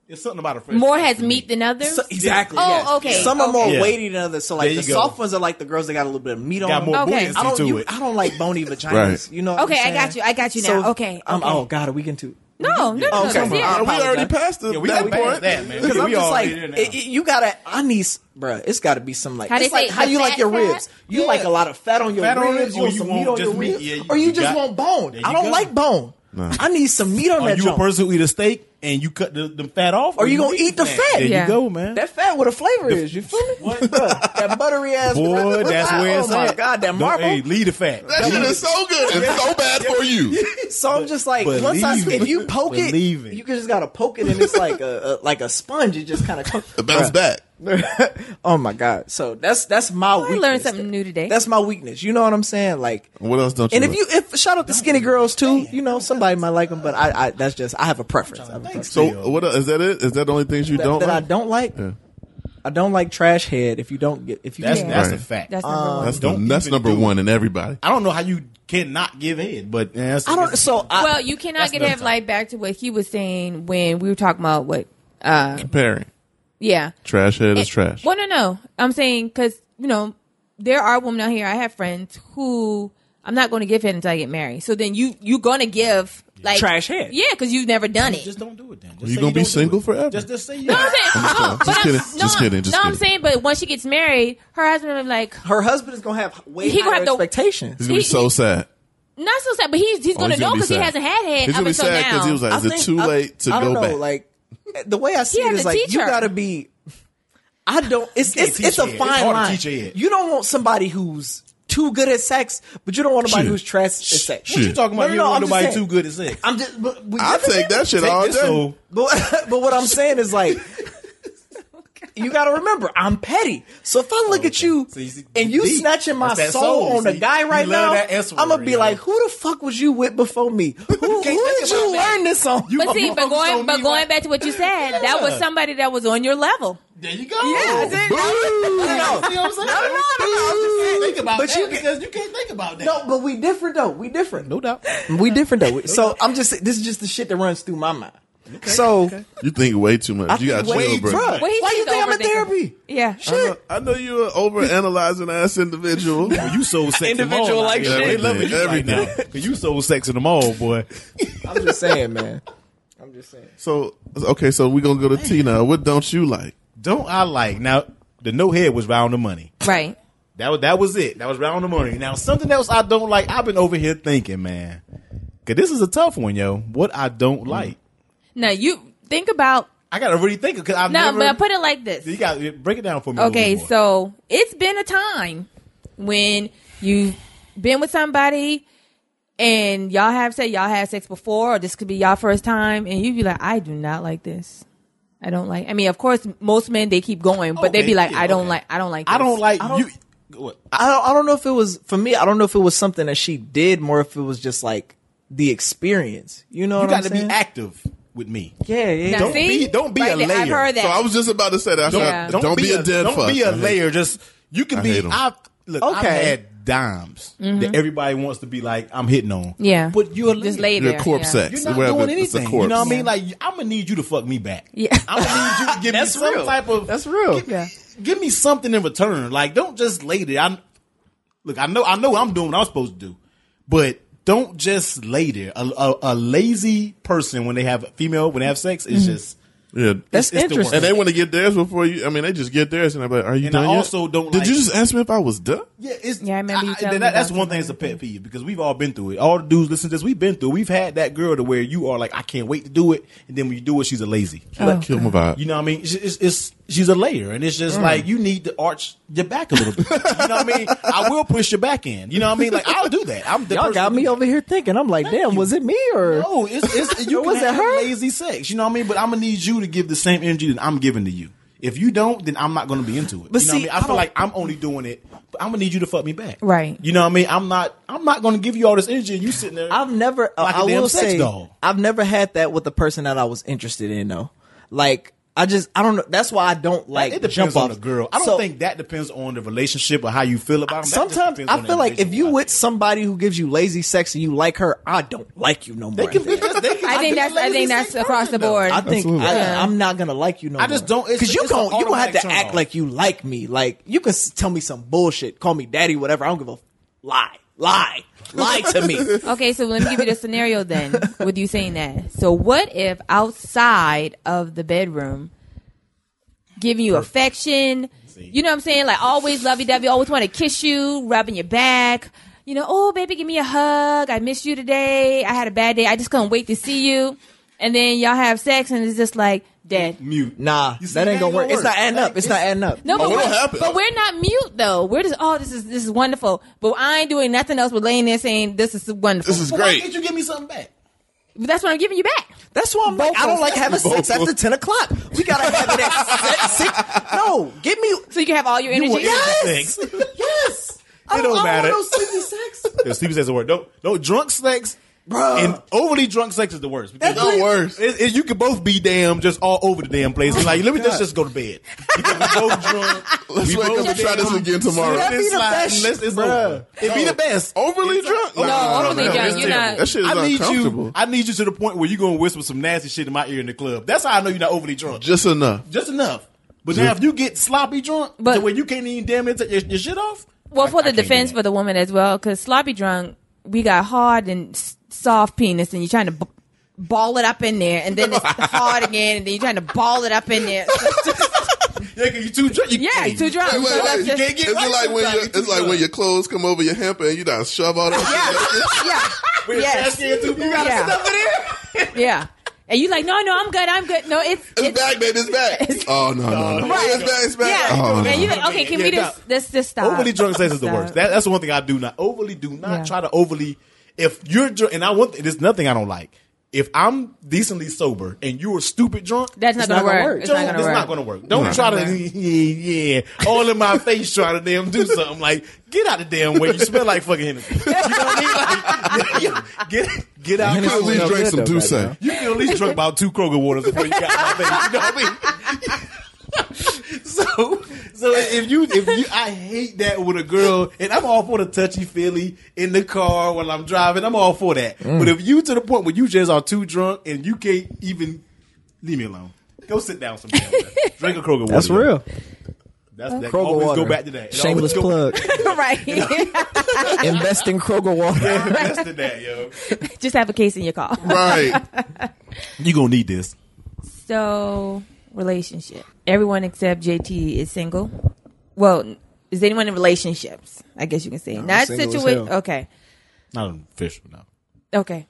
it's something about a fresh more has meat than others. so, exactly. Oh, yes. okay, Some are more okay. Yeah. weighty than others. So like the go. soft ones are like the girls that got a little bit of meat on got them. more Okay. buoyancy I don't. to You, it. I don't like bony vaginas. Right. You know. What Okay, I'm I got you. I got you So, now. Okay, Um, okay. oh God, are we getting too? No, no, no, Oh, no. okay. no, yeah. I we already passed the, Yeah, we that got past point. that, man. Because I'm we just all like, it, it- you gotta. I need, s- bruh. It's got to be some like. How it's they like say, how you like your fat? ribs. You Yeah. like a lot of fat on your Fat on ribs. ribs, You or want you some want meat on just your meat? ribs, Yeah, you- or you you just got- want bone. I don't go. like bone. I need some meat on Are that you a joint. person who eat a steak and you cut the, the fat off? Or you gonna eat the fat? There Yeah. you go, man. That fat, what a flavor is. You feel me? What? That buttery ass. Boy, that's where it's oh my at. god, that Don't- marble. Hey, leave the fat. That shit is so good and so bad for you. So I'm just like, once I, believe if you poke it, Believe it. you just gotta poke it, and it's like a, a like a sponge. It just kind of It bounce back. oh my god! So that's that's my. I weakness. learned something new today. That's my weakness. You know what I'm saying? Like, What else don't you? and if you if shout out to skinny girls too, you know somebody might like them, but I, I that's just I have a preference. I have a preference. so what else, that it? Is that the only things you that, don't that I don't like. Yeah. I don't like trash head. If you don't get if you That's can't- that's Right. a fact. That's number one. That's, Don't the, that's number one in everybody. I don't know how you cannot give head, but yeah, that's, I don't. So I, well, you cannot That's get another have time. like back to what he was saying when we were talking about what. uh Comparing Yeah. trash head is trash. Well, no, no. I'm saying because you know there are women out here. I have friends who I'm not going to give head until I get married. So then you you're going to give like Trash head. Yeah, because you've never done it. Just don't do it then. Just You say gonna be don't do single it. forever? Just, just say No, I'm yeah. saying, oh, no, Just but I'm- kidding. no, Just kidding. Just no, I'm saying, but once she gets married, her husband will be like, Her husband is gonna have way He gonna higher have to- expectations. He's gonna be He- so sad. not so sad, but he's he's Oh, gonna he's know because he hasn't had head He's gonna be sad because he was like, I "Is it too I- late to I don't go know, back?" Like the way I see He it had is to like teach you gotta be. I don't. It's it's it's a it. It's fine line. You don't want somebody who's too good at sex, but you don't want nobody Shit. who's trash at sex. What you talking about? No, you no, don't no, want I'm just nobody saying. too good at sex. I'm just. But we I take that shit Take all this day. hoe. But, but what I'm saying is like, you got to remember, I'm petty. So if I look at you So you and you deep. snatching my soul, soul, on the see? guy right now, that S I'm gonna be yo. like, who the fuck was you with before me? Who, who did you about that. learn this on? But see, but going on but going right? back to what you said, that was somebody that was on your level. There you go. Yeah, See no, no, what I'm saying? no, no, no, I'm just. Think about But that you because you can't think about that. No, but we different though. We different. no doubt. We different though. So I'm just this is just the shit that runs through my mind. So You think way too much. I you got think way, chill, bro. bruh. Well, Why you think I'm in therapy? Yeah. I know, I know you're an over analyzing ass individual. Well, you so sexy Individual like yeah, shit. They loving you right Everything. now. Cause you so sexy them all, boy. I'm just saying, man. I'm just saying. so okay, so we gonna go to T now. What don't you like? Don't I like now? The no head was round the money. Right. That was that was it. That was round the money. Now something else I don't like. I've been over here thinking, man. Cause this is a tough one, yo. What I don't mm. like. Now you think about I gotta really think because I've no, never. but put it like this. you got to break it down for me. a Okay, bit more. so it's been a time when you've been with somebody and y'all have said y'all had sex before, or this could be y'all first time, and you'd be like, I do not like this. I don't like. I mean, of course, most men they keep going, but they'd be like, yeah, I don't okay. like. I don't like. I don't like I don't- you. What? I don't, I don't know if it was for me. I don't know if it was something that she did more. If it was just like the experience. You know, You what got I'm to be active with me. Yeah, yeah. Now, Don't see? be- don't be Right a there, I've layer. heard that. So I was just about to say that. Don't, Yeah. Don't, be a, dead Don't fuck. be I a hate- layer. Just you can I be. hate 'em. I've look. I've Okay. had dimes that everybody wants to be like I'm hitting on. Mm-hmm. Yeah. but you're Just layer. lay You're there. corpse yeah. sex. You're not Whatever, doing it's a anything. You know what I mean? Like I'm gonna need you to fuck me back. Yeah. I'm gonna need you to give me some real. type of. That's real. Give, Yeah. give me something in return. Like don't just lay there. I look. I know. I know. what I'm doing what I'm supposed to do, but don't just lay there. A, a, a lazy person when they have female when they have sex is mm-hmm. just. Yeah, That's it's the interesting. worst. and they want to get theirs before you. I mean, they just get theirs, and I'm like, "Are you And I done yet?" also don't Did like- you just ask me if I was done? Yeah, it's Yeah, I remember you telling that- me That's one thing that's a pet peeve because we've all been through it. All the dudes listen to this, we've been through. We've had that girl to where you are like, I can't wait to do it, and then when you do it, she's a lazy. Oh. Kill my vibe. You know what I mean? It's, it's, it's she's a layer, and it's Mm. just like you need to arch your back a little bit. you know what I mean? I will push your back in. You know what I mean? Like I'll do that. I'm the Y'all got me over here thinking. I'm like, damn, was it me or? no, it's, it's you Was it her? lazy sex. You know what I mean? But I'm gonna need you to give the same energy that I'm giving to you. If you don't, then I'm not gonna be into it. But you know see, what I mean? I, I feel like I'm only doing it, but I'm gonna need you to fuck me back. Right. You know what I mean? I'm not. I'm not gonna give you all this energy and you sitting there. I've never. Like a I damn will sex say, doll. I've never had that with the person that I was interested in. though. like I just, I don't know. That's why I don't like it depends jump on off the girl. I don't So, think that depends on the relationship or how you feel about them. That Sometimes I feel like if you with somebody who gives you lazy sex and you like her, I don't like you no more. they can they can I think that's. I think that's across the person, though. board. I think Absolutely. I, I'm not gonna like you no I just don't- because you it's an gon' you gonna have to act off. like you like me. Like you can tell me some bullshit, call me daddy, whatever. I don't give a f- lie, lie, lie to me. Okay, so let me give you the scenario then with you saying that. So what if outside of the bedroom, giving you affection, you know what I'm saying? Like always lovey dovey, always want to kiss you, rubbing your back. You know, oh baby, give me a hug. I missed you today. I had a bad day. I just couldn't wait to see you. And then y'all have sex and it's just like dead. Mute. Nah, see, that ain't gonna work. It's not adding up. Like, It's not adding up. No, oh, but, what'll we're, but we're not mute though. We're just oh this is this is wonderful. But I ain't doing nothing else but laying there saying this is wonderful. This is Well, Why can't you give me something back? That's what I'm giving you back. That's why I'm like, I don't like having sex after ten o'clock. We gotta have it at six. No, give me. So you can have all your energy. want Yes, Sex. yes. I It don't, don't I matter. don't want no sleepy sex. Yeah, Stevie says the word. Don't, don't drunk sex. Bruh. And overly drunk sex is the worst. Because That's the worst. It, it- you could both be damn just all over the damn place. Like, let me just, just go to bed. Because we both drunk. Let's we wake both up and try this again tomorrow. That'd be the slide best, and let's- it's bruh. It'd be the best. Overly It's drunk? a- No, overly no, drunk, it's you're not- That shit is I need uncomfortable. you. I need you to the point where you're gonna whisper some nasty shit in my ear in the club. That's how I know you're not overly drunk. Just enough. Just enough. But now if you get sloppy drunk, But- to where you can't even damn near take your, your shit off, Well, for the defense for the woman as well, because sloppy drunk, we got hard and s- soft penis, and you're trying to b- ball it up in there, and then it's hard again, and then you're trying to ball it up in there. Yeah, 'cause you too drunk. You yeah, can't- too drunk. Wait, wait, so that's wait. just, can't get It's right like when sometimes. you, You it's like when your clothes come over your hamper and you done shove all that. yeah, With your Yes. trash can too, you got Yeah. stuff in yeah. And you like, no, no, I'm good, I'm good. No, it's It's back, baby. It's back. Oh no, no, no. Right. It's back. It's back. Yeah, Oh, and you no. like, okay, can Yeah, we just let's just stop? Overly drunk sex is the worst. That, that's the one thing I do not overly do not Yeah. try to overly. If you're drunk, and I want there's nothing I don't like. If I'm decently sober and you are stupid drunk, That's not it's gonna work. It's Don't- not gonna it's work. not gonna work. Don't Not try gonna yeah, yeah, all in my face trying to damn do something. Like get out of the damn way. You smell like fucking Hennessy. You know what I mean? Like, get get out. You can at least drink some good though, Douce. right You can at least drink about two Kroger waters before you got my face. You know what I mean? so, so if you, if you, I hate that with a girl, and I'm all for the touchy feely in the car while I'm driving. I'm all for that. Mm. But if you to the point where you just are too drunk and you can't even leave me alone, go sit down some damn. Drink a Kroger water. That's real. That's that. Kroger always water. go back to that. It Shameless go- plug. right. Invest in Kroger water. Invest in that, yo. just have a case in your car. Right. You gonna need this. So, relationship. Everyone except JT is single. Well, is anyone in relationships? I guess you can say. Not single situation. Okay. Not official, no. Okay.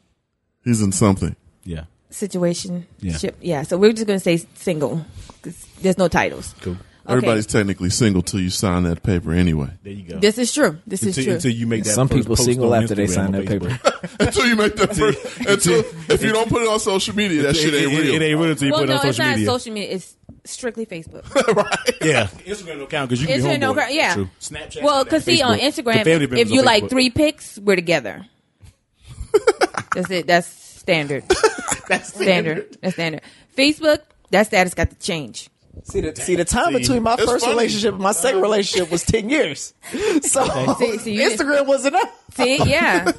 He's in something. Yeah, Situation. Yeah. Ship. Yeah. So we're just going to say single because there's no titles. cool. Everybody's technically single till you sign that paper anyway. There you go. This is true. This is until, true. until you make that. Some people single on after they sign that paper. until you make that first. Until if you don't put it on social media, that shit ain't It- it- real. It, ain't real until you well, put it no, on it's social not media. social media. It's strictly Facebook. Yeah, Instagram don't count because you can Instagram be don't count. Yeah. True. Snapchat. Well, because see, on Instagram, if you on like three pics, we're together. that's it. That's standard. that's standard. That's standard. Facebook, that status got to change. See the see the time See, between my first funny. relationship and my second uh-huh. relationship was ten years. So See- see, you- Instagram wasn't up. See, yeah.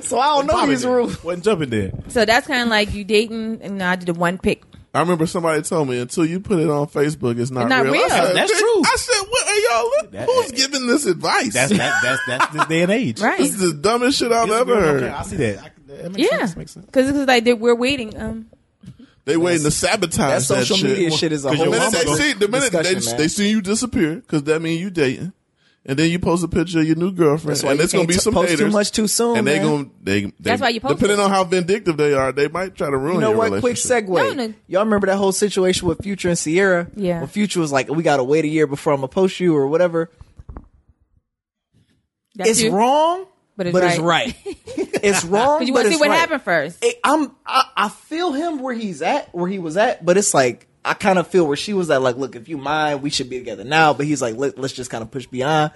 So I don't know Popping these rules. Wasn't jumping there. So that's kind of like you dating, and I did the one pick. I remember somebody told me until you put it on Facebook, it's not, not real. real. Said, That's true. I said, "What are y'all? Look, That- who's giving this advice? That's that, that's that's this day and age. Right. this is the dumbest shit I've Instagram ever heard. count. I see that. I, that makes Yeah. Makes sense. because it's like they, we're waiting. Um, They waiting to sabotage That that, social shit. media shit is a 'Cause whole The minute they see, the minute they, they see you disappear, because that means you dating, and then you post a picture of your new girlfriend, and it's gonna be t- some post too much too soon, and they man. gonna they, they That's why you post depending it. on how vindictive they are, they might try to ruin You know your what? Quick segue. No, no. Y'all remember that whole situation with Future and Ciara? Yeah. When Future was like, "We gotta wait a year before I'm gonna post you" or whatever. that's it's you. wrong, But it's but right. it's right. it's wrong, Because you want to see what right. happened first. It- I'm I, I feel him where he's at, where he was at, but it's like I kind of feel where she was at. Like, look, if you mind, we should be together now. But he's like, Let, let's just kind of push beyond.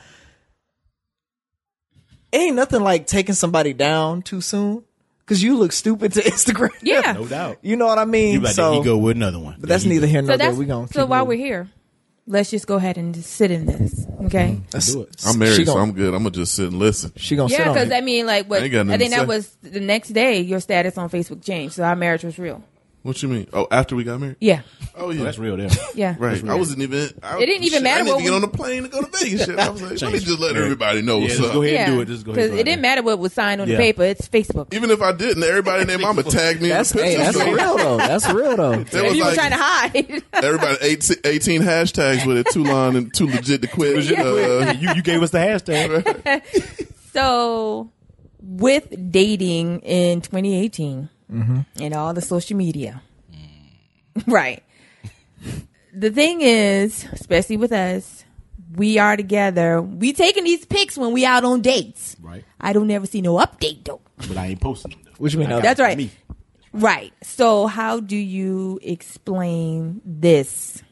Ain't nothing like taking somebody down too soon because you look stupid to Instagram. Yeah. No doubt. you know what I mean. You like so, there he go with another one. but that's neither here nor So there. that's We gonna so keep while moving. we're here, let's just go ahead and just sit in this, okay? Mm, let's- do it. I'm married, so gonna- I'm good. I'm gonna just sit and listen. She gonna sit Yeah, because. I mean, like, what I ain't I think that was the next day. Your status on Facebook changed, so our marriage was real. What you mean? Oh, after we got married? Yeah, Oh yeah, Oh, that's real there. yeah, Right. I wasn't even. I, It didn't even shit, matter I need what to get we- on the plane to go to Vegas. Shit. I was like, let me just let Yeah. everybody know Yeah, what's just up. go ahead yeah. and do it. Just go ahead. Because it didn't matter what was signed on Yeah. the paper. It's Facebook. Even if I didn't, everybody and their mama tagged me That's in the hey, that's so real though. That's real though. They was you were like, trying to hide, everybody 18, 18 hashtags with it, too long and too legit to quit. Uh, you you gave us the hashtag. so with dating in 2018 Mm-hmm. and all the social media, right? The thing is, especially with us, we are together. We taking these pics when we out on dates. Right. I don't ever see no update though. But I ain't posting them. Though. What you mean? no? That's right. Me. Right. So how do you explain this?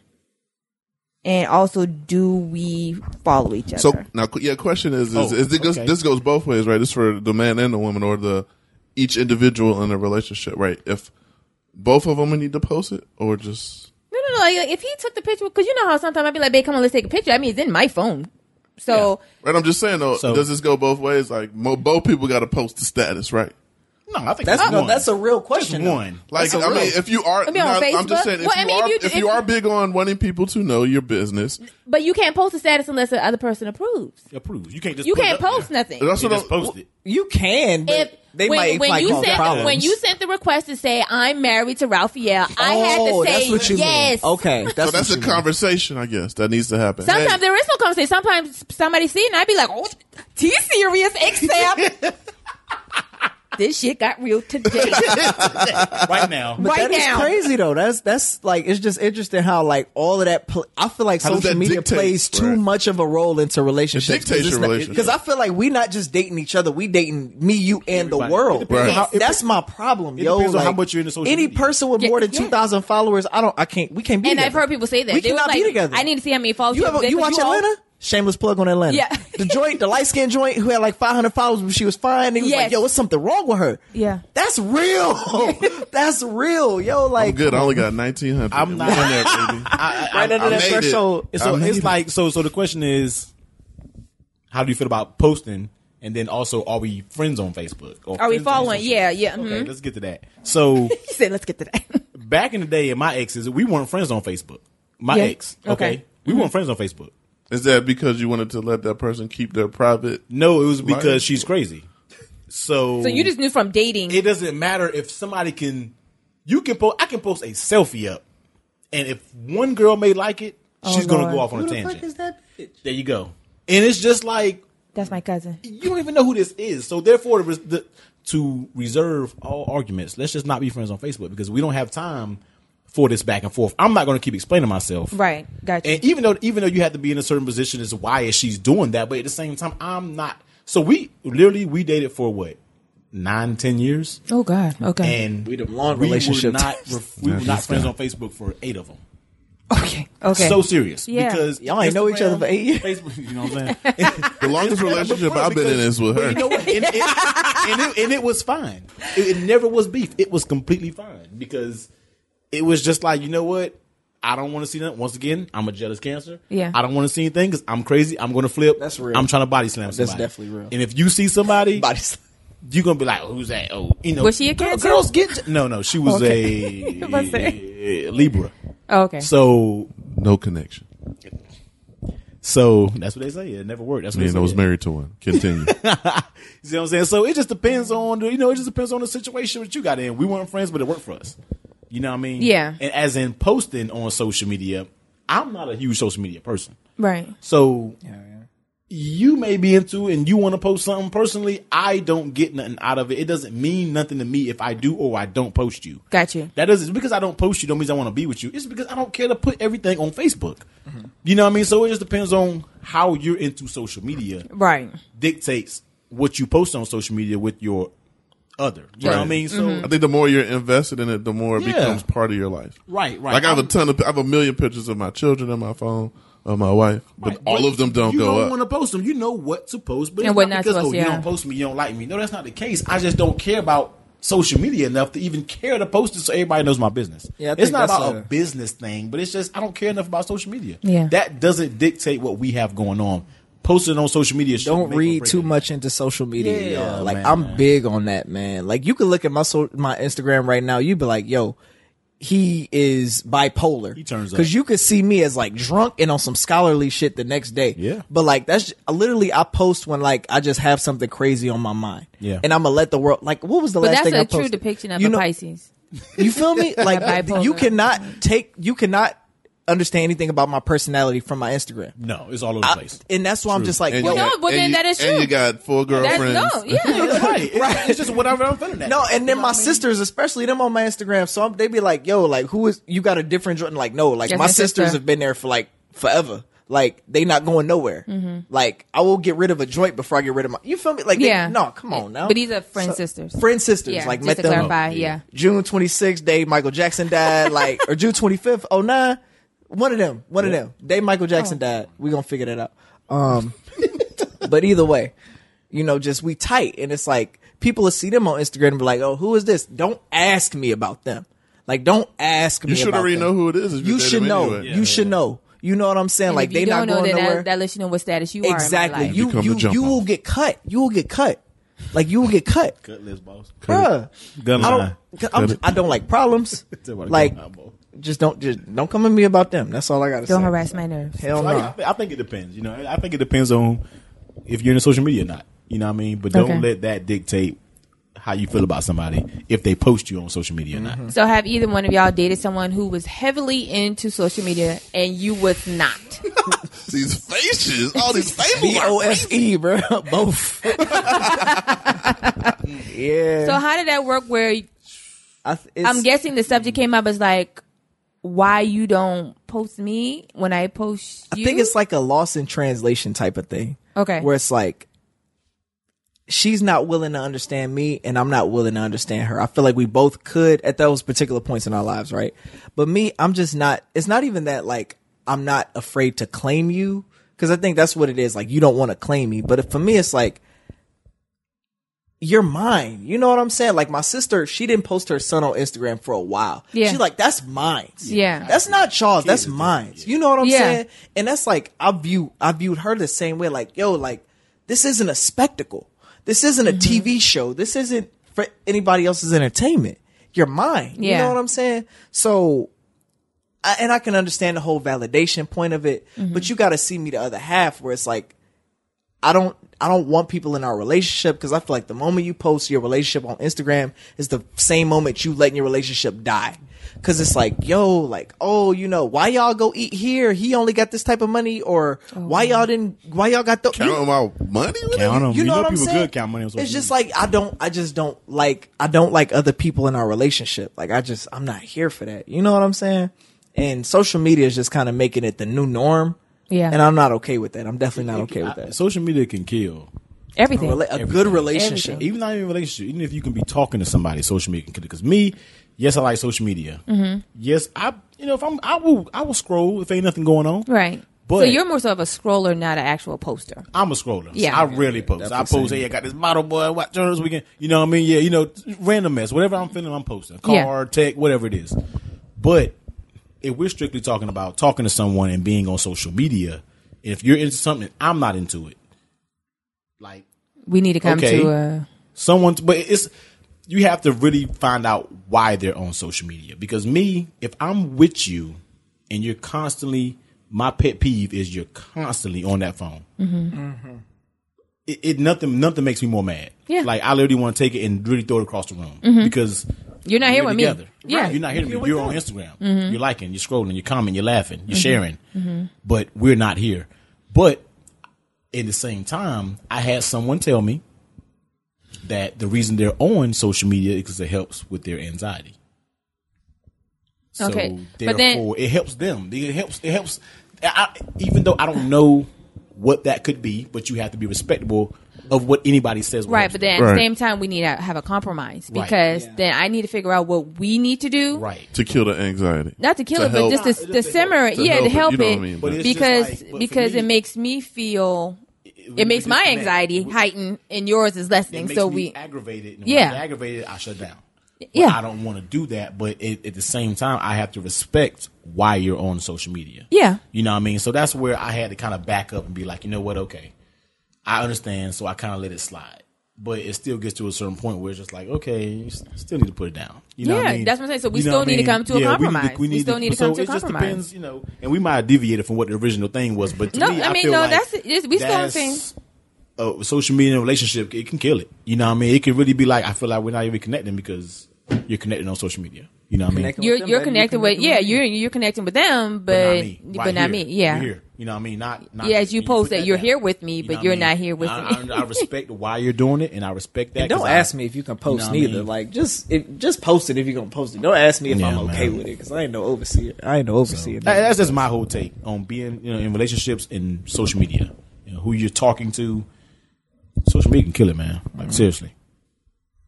And also, do we follow each other? so now, yeah, question is, is, Oh, is it goes, okay. this goes both ways, right? This for the man and the woman, or the each individual in a relationship, right? If both of them need to post it, or just No, no, no. Like, if he took the picture, because you know how sometimes I'd be like, "Babe, come on, let's take a picture." I mean, it's in my phone. So right? I'm just saying though, So- does this go both ways? Like mo, both people got to post the status, right? No, I think That's it's no, that's a real Just question. one. Like I a I mean, if you are, Maybe on not- I'm just saying, if Well, I you mean, are, if you- if if you you- are big on wanting people to know your business, But you can't post a status unless the other person approves. Approves. You can't just. You put can't up post there. nothing. that's You what just I'm, post it. You can, but If they when, might when might you cause sent problems. when you sent the request to say I'm married to Raphael, I had oh, to say that's what you yes. mean. Okay, that's so that's a mean. conversation, I guess, that needs to happen. Sometimes Hey, there is no conversation. Sometimes somebody see it and I'd be like, "Oh, T serious, except this shit got real today." right now. But Right that is now. crazy though. That's that's like it's just interesting how like all of that. Pl- I feel like How social media dictate, plays too right? much of a role into relationships. It dictates relationship. Because I feel like we not just dating each other. We dating me, you, and Everybody. the world. It depends on how- That's my problem, it yo. depends on how much you're into social media. Any media. person with Yeah, more than yeah. two thousand followers, I don't. I can't. We can't be. and I've heard people say that We they was cannot like, be together. "I need to see how many followers You, ever, have you watch all- Atlanta? Shameless plug on Atlanta. Yeah. the joint, the light skin joint who had like 500 followers, but she was fine. And he was Yes. like, "Yo, what's something wrong with her?" Yeah. that's real. that's real, yo. Like, I'm good. I only got 1900. I'm not- in there, baby. I, I, right under I that made it. threshold. And so it's it. like so. So the question is, how do you feel about posting? And then also, are we friends on Facebook? Or Are we following? Yeah, yeah. Okay, mhm. let's get to that. So He said, "Let's get to that." back in the day, in my exes, we weren't friends on Facebook. My Yeah. ex, okay, Okay. we weren't friends on Facebook. Is that because you wanted to let that person keep their private? No, it was because Right. she's crazy. So so you just knew from dating. it doesn't matter if somebody can you can post I can post a selfie up and if one girl may like it, oh, she's gonna go off on Who a the tangent. fuck is that? bitch? There you go. And it's just like That's my cousin. you don't even know who this is. So therefore the, the, to reserve all arguments, let's just not be friends on Facebook because we don't have time for this back and forth. I'm not gonna keep explaining myself. Right. Gotcha. And even though even though you have to be in a certain position is why is she's doing that, but at the same time, I'm not. So we literally we dated for what nine, ten years, oh God. Okay. and We the long we relationship Were not, we were not friends on Facebook for eight of them. okay. Okay. So serious, Yeah. because Y'all ain't know each other for eight years. Facebook, you know what I'm saying? The longest relationship I've been in is with her. you know what? And, and- and it, and it was fine. It, it never was beef. It was completely fine because it was just like you know what. I don't want to see that. Once again, I'm a jealous cancer. Yeah. I don't want to see anything because I'm crazy. I'm going to flip. That's real. I'm trying to body slam somebody. That's definitely real. And if you see somebody, Body slam. you're gonna be like, oh, "Who's that?" Oh, you know, Was she a girl- Cancer? Girls get no, no. She was Okay. a, a Libra. Oh, okay. So, No connection. so that's what they say. It never worked. That's I what mean, they I was married to one. Continue. You see what I'm saying? So it just depends on the, you know, it just depends on the situation that you got in. We weren't friends, but it worked for us. You know what I mean? Yeah. And as in posting on social media, I'm not a huge social media person. right. So you may be into and you want to post something personally. I don't get nothing out of it. It doesn't mean nothing to me if I do or I don't post you. Got you. That doesn't because I don't post you don't mean I want to be with you. It's because I don't care to put everything on Facebook. Mm-hmm. You know what I mean? So it just depends on how you're into social media Right. dictates what you post on social media with your other. You know what I mean? So Mm-hmm. I think the more you're invested in it, the more it Yeah. becomes part of your life. right, right. Like I have a ton of, I have a million pictures of my children on my phone, of my wife, but Right, all of them don't you go don't up. want to post them. You know what to post, but And it's what not not to because post, oh, you don't post me, you don't like me. No, that's not the case. I just don't care about social media enough to even care to post it so everybody knows my business. Yeah, it's not about a, a- business thing, but it's just I don't care enough about social media. Yeah. that doesn't dictate what we have going on. Posting on social media. Don't read too it. much into social media. Yeah, yo. Like man. I'm big on that, man. Like you can look at my so, my Instagram right now. You'd be like, yo, he is bipolar. He turns up. because you could see me as like drunk and on some scholarly shit the next day. Yeah. but like that's ju- literally I post when like I just have something crazy on my mind. Yeah. and I'm gonna let the world like what was the But last that's thing I a true posted? depiction of you a know, Pisces. You feel me? Like bipolar. you cannot take you cannot understand anything about my personality from my Instagram. No, it's all over the I- place. and that's why I'm just like, and yo, you no, but and then you- that is And true. you got four That's, girlfriends. no, yeah. right. It's, it's just whatever I'm feeling. That No, and then my sisters, especially them on my Instagram, so I'm, they be like, "Yo, like, who is you got a different Jordan?" Like, no, like That's my my sisters sister. have been there for like forever. Like, they not going nowhere. Mm-hmm. Like, I will get rid of a joint before I get rid of my. You feel me? Like, they- Yeah. no, come on now. But these are friend sisters. friend sisters. Yeah, like, just met to them clarify, oh, yeah. June 26th, day Michael Jackson died. Like, or June 25th, oh nine. One of them. One of them. Day Michael Jackson Oh. died. We gonna figure that out. Um, but either way, you know, just we tight, and it's like people will see them on Instagram and be like, "Oh, who is this?" Don't ask me about them. Like, don't ask me. You should about already them. know who it is. If you You date should them know. anyway. You should know. You know what I'm saying? And like if you they not don't know going that, nowhere. that, that lets you know what status you are. exactly. In my life. You Become you jump you will get cut. You will get cut. Like you will get cut, Cut list, boss. bruh. Gun I line. don't. I'm, I don't like problems. like, just don't just don't come at me about them. That's all I gotta say. Don't harass my nerves. Hell So no. I, I think it depends. You know, I think it depends on if you're in social media or not. You know what I mean? But don't Okay. let that dictate how you feel about somebody if they post you on social media or not. Mm-hmm. So have either one of y'all dated someone who was heavily into social media and you was not? These faces, all these faces. B O S E, bro. Both. yeah. So how did that work? Where I, th- it's, I'm guessing the subject came up as like, why you don't post me when I post I think it's like a loss in translation type of thing. Okay. Where it's like she's not willing to understand me and I'm not willing to understand her. I feel like we both could at those particular points in our lives, right? But me, I'm just not it's not even that like I'm not afraid to claim you because I think that's what it is. Like you don't want to claim me, but for me it's like you're mine. You know what I'm saying? Like my sister, she didn't post her son on Instagram for a while. Yeah. She's like, that's mine. Yeah. That's not Charles. That's mine. You know what I'm Yeah. saying? And that's like I view I viewed her the same way. Like, yo, like this isn't a spectacle. This isn't a Mm-hmm. TV show. This isn't for anybody else's entertainment. You're mine. You know what I'm saying? So I, and I can understand the whole validation point of it, Mm-hmm. but you got to see me the other half where it's like I don't I don't want people in our relationship because I feel like the moment you post your relationship on Instagram is the same moment you letting your relationship die. Cause it's like, yo, like, oh, you know, why y'all go eat here? He only got this type of money, or oh, why y'all didn't? Why y'all got the? Counting my money? Count it? 'em. You know, what I'm people saying? good count money on social it's just media. like I don't. I just don't like. I don't like other people in our relationship. Like I just, I'm not here for that. You know what I'm saying? And social media is just kind of making it the new norm. Yeah. And I'm not okay with that. I'm definitely not okay with I- that. social media can kill. everything. Rela- a good relationship. Everything. Even not even a relationship, even if you can be talking to somebody, social media can kill it. Because me, yes, I like social media. Mm-hmm. Yes, I you know if I'm I will I will scroll if ain't nothing going on. right. so you're more so of a scroller, not an actual poster. I'm a scroller. Yeah. I rarely post. I Definitely post, hey, I got this model boy, what journal this weekend. You know what I mean? Yeah, you know, random mess. Whatever I'm feeling, I'm posting. Car, Yeah. tech, whatever it is. But if we're strictly talking about talking to someone and being on social media, if you're into something, I'm not into it. Like We need to come Okay. to a. someone but it's you have to really find out why they're on social media because me if i'm with you and you're constantly my pet peeve is you're constantly on that phone it, it nothing nothing makes me more mad Mm-hmm. Yeah. Mm-hmm. like i literally want to take it and really throw it across the room because You're not here we're with me. together. Yeah. Right. you're not here with me. You're on Instagram. Mm-hmm. You're liking, you're scrolling, you're commenting, you're laughing, you're sharing. But we're not here. But at the same time, I had someone tell me that the reason they're on social media is because it helps with their anxiety. So Okay. therefore, But then- it helps them. It helps. It helps. I, even though I don't know what that could be, but you have to be respectable of what anybody says. Right, but them. then at the Right. same time, we need to have a compromise Right. because Yeah. then I need to figure out what we need to do. right. to kill the anxiety. Not to kill To it, but help- just to, Just to to simmer it. To yeah, help to it. help You know it. what I mean, but it's just because like- but for because me- it makes me feel we it makes my disconnect. anxiety We- heighten and yours is it lessening. makes So me we aggravated. And Yeah. when I get aggravated, I shut down. But Yeah. I don't want to do that. But it, at the same time, I have to respect why you're on social media. Yeah. you know what I mean. So that's where I had to kind of back up and be like, you know what? Okay, I understand. So I kind of let it slide. But it still gets to a certain point where it's just like, okay, you still need to put it down. You know what I Yeah, mean? that's what I'm saying. So we You know still I need to come to a Yeah, we need compromise. We still need to so come to a compromise. it just depends, you know. And we might have deviated from what the original thing was, but to No, me, I I, mean, no, like that's- it's- we still the a social media relationship, it can kill it. You know what I mean? It can really be like I feel like we're not even connecting because you're connecting on social media. You know what I mean? You're them, you're baby, connected you're with connecting yeah with you're you're connecting with them, but But not me. but Right not me. Yeah. You're here. You know what I mean? Not, not Yeah, as you put post that you're down. here with me, You but know you're I mean? not here with I, me. I, I respect why you're doing it, and I respect that. And don't 'cause I- ask me if you can post know what I neither. mean? Like just if, just post it if you're gonna post it. Don't ask me if Yeah, I'm okay man. with it because I ain't no overseer. I ain't no overseer. That- That's just my whole take on being you know in relationships and social media. You know, who you're talking to, social media can kill it, man. Like mm. seriously.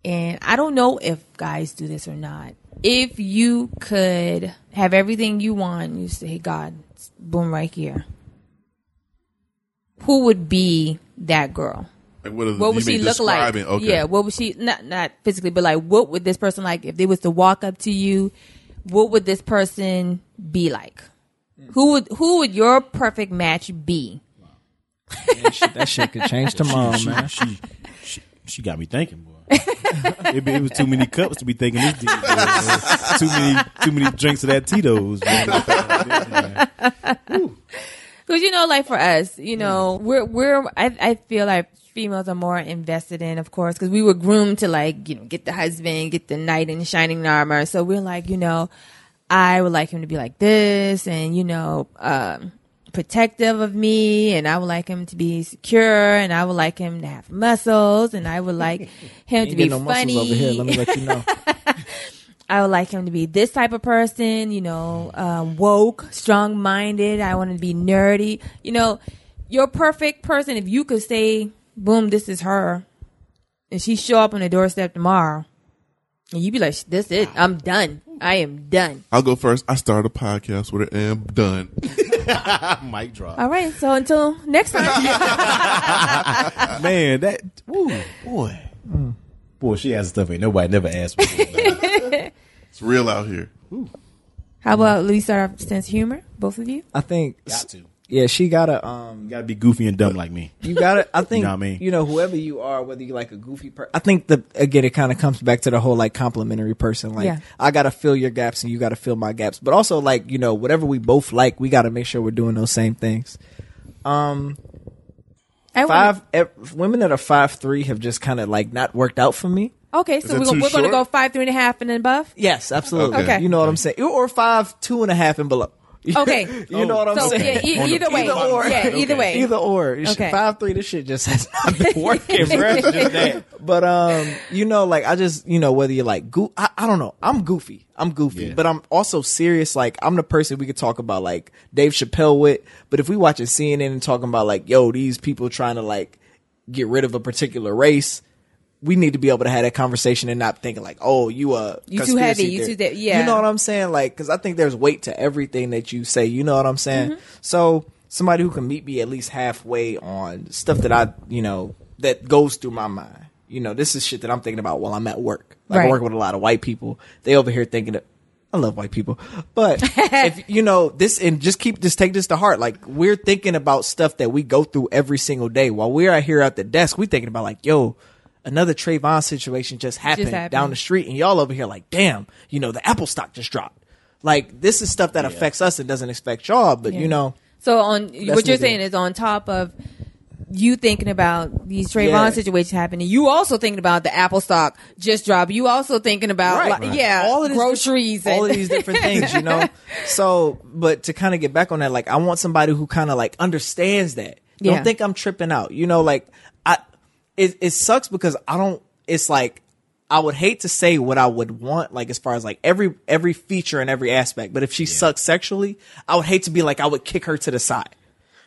and I don't know if guys do this or not. If you could have everything you want, you say, God, boom, right here. Who would be that girl? Like, what, is, What would she look like? Okay. Yeah, what would she not not physically, but like what would this person like if they was to walk up to you? What would this person be like? Who would who would your perfect match be? that shit could change tomorrow, man. She, she, She got me thinking, boy. It, be- it was too many cups to be thinking this deep. too many, too many drinks of that Tito's. Because you know, like for us, you know, we're we're I I feel like females are more invested in, of course, because we were groomed to like you know get the husband, get the knight in shining armor. So we're like, you know, I would like him to be like this, and you know, um, protective of me, and I would like him to be secure, and I would like him to have muscles, and I would like him to be no funny. over here. Let me let you know. I would like him to be this type of person, you know, um, woke, strong minded. I want to be nerdy. You know, your perfect person, if you could say, boom, this is her, and she show up on the doorstep tomorrow, and you be like, this it, I'm done. I am done. I'll go first. I started a podcast with her and I'm done. Mic drop. All right, so until next time. Man, that woo, boy, boy, she has stuff ain't nobody never asked me. It's real out here. How about we start off sense of humor, both of you? I think. Got to. Yeah, she gotta. Um, You gotta be goofy and dumb like me. you gotta. I think. you know what I mean? You know, whoever you are, whether you like a goofy person. I think the again, it kind of comes back to the whole like complimentary person. Like, Yeah. I gotta fill your gaps and you gotta fill my gaps. But also, like, you know, whatever we both like, we gotta make sure we're doing those same things. Um, I wanna- five ev- women that are five three have just kind of like not worked out for me. Okay, so we're, gonna- too we're going to short? go five, three and a half, and then above. Yes, absolutely. Okay. You know what I'm saying? Or five two and a half and below. Okay. you know what I'm So saying? yeah, e- either way, Either or. yeah, either way. Either or. Okay. Five three. This shit just has not been working, bro. Just. But um, you know, like I just, you know, whether you're like, goo- I, I don't know. I'm goofy. I'm goofy, Yeah. but I'm also serious. Like I'm the person we could talk about like Dave Chappelle with. But if we watching CNN and talking about like, yo, these people trying to like get rid of a particular race. We need to be able to have that conversation and not thinking like, "Oh, you a You too heavy, conspiracy you too de- yeah. You know what I'm saying? Like, because I think there's weight to everything that you say. You know what I'm saying? Mm-hmm. So somebody who can meet me at least halfway on stuff that I, you know, that goes through my mind. You know, this is shit that I'm thinking about while I'm at work. Like Right. I work with a lot of white people. They over here thinking that I love white people, but if you know this, and just keep just take this to heart. Like we're thinking about stuff that we go through every single day while we're out here at the desk. We thinking about like, yo. Another Trayvon situation just happened, happened. down the street, and y'all over here like, damn, you know, the Apple stock just dropped. Like this is stuff that affects us and doesn't affect y'all, but Yeah. you know, So on what you're saying is on top of you thinking about these Trayvon Yeah. situations happening, you also thinking about the Apple stock just dropped. You also thinking about like, yeah, all of groceries, different- all of these different things, you know. So, but to kind of get back on that, like I want somebody who kind of like understands that. Don't think I'm tripping out, you know. Like I, it it sucks because I don't. It's like I would hate to say what I would want, like as far as like every every feature and every aspect. But if she sucks sexually, I would hate to be like I would kick her to the side,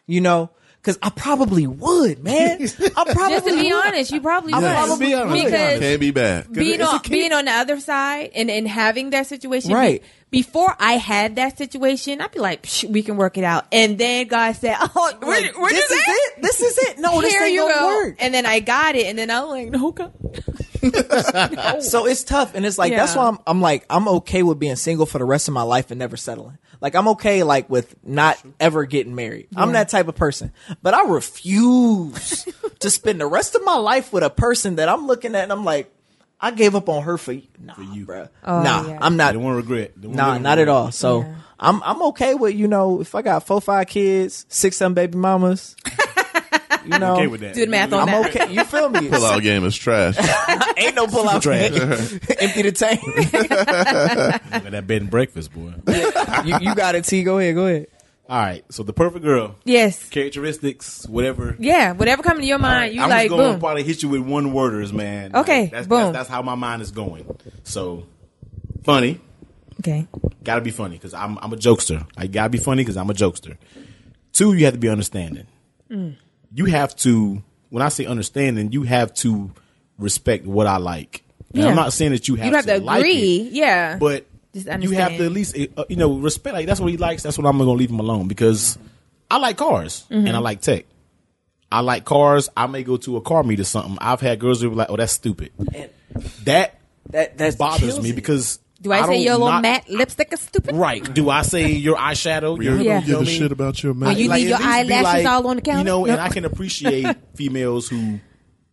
you know. Because I probably would, man. I probably just to be would. honest, you probably I'm would. probably- be honest. because Can't be bad. being on being on the other side and, and having that situation Right. before I had that situation, I'd be like, Psh, we can work it out. And then God said, "Oh, Like, where this is is it? it. This is it. No, this Here ain't you gonna go." work. And then I got it, and then I'm like, no, God. so it's tough and it's like that's why I'm, I'm like i'm okay with being single for the rest of my life and never settling like i'm okay like with not ever getting married i'm that type of person but i refuse to spend the rest of my life with a person that i'm looking at and i'm like i gave up on her for you nah you. bruh. Oh, nah yeah. i'm not Don't want to regret. Don't nah wanna not at all so Yeah. i'm i'm okay with you know if i got four five kids six seven baby mamas you know Okay with that. Do the math on i'm that. okay you feel me Pull out game is trash. ain't no pull out trash. empty the tank Look at that bed and breakfast, boy. you, you got it t go ahead go ahead All right. So the perfect girl, Yes. characteristics, whatever. Yeah. Whatever comes to your mind, you I'm like, just going to boom. probably hit you with one worders, man. Okay, That's, boom. That's, that's how my mind is going. So funny. Okay. Gotta be funny because I'm I'm a jokester. I gotta be funny because I'm a jokester. Two, you have to be understanding. Mm. You have to. When I say understanding, you have to respect what I like. And Yeah. I'm not saying that you have, You have to like agree. it, yeah. but Just you have to at least uh, you know respect. Like that's what he likes. That's what I'm gonna leave him alone because I like cars Mm-hmm. and I like tech. I like cars. I may go to a car meet or something. I've had girls who be like, "Oh, that's stupid." That That that bothers me it. because Do I, say your little not- matte lipstick is stupid? Right. Do I say your eyeshadow? Your, You Yeah. don't give know a what I mean? shit about your When man. you leave at your least be eyelashes all on the counter? You know, and I can appreciate females who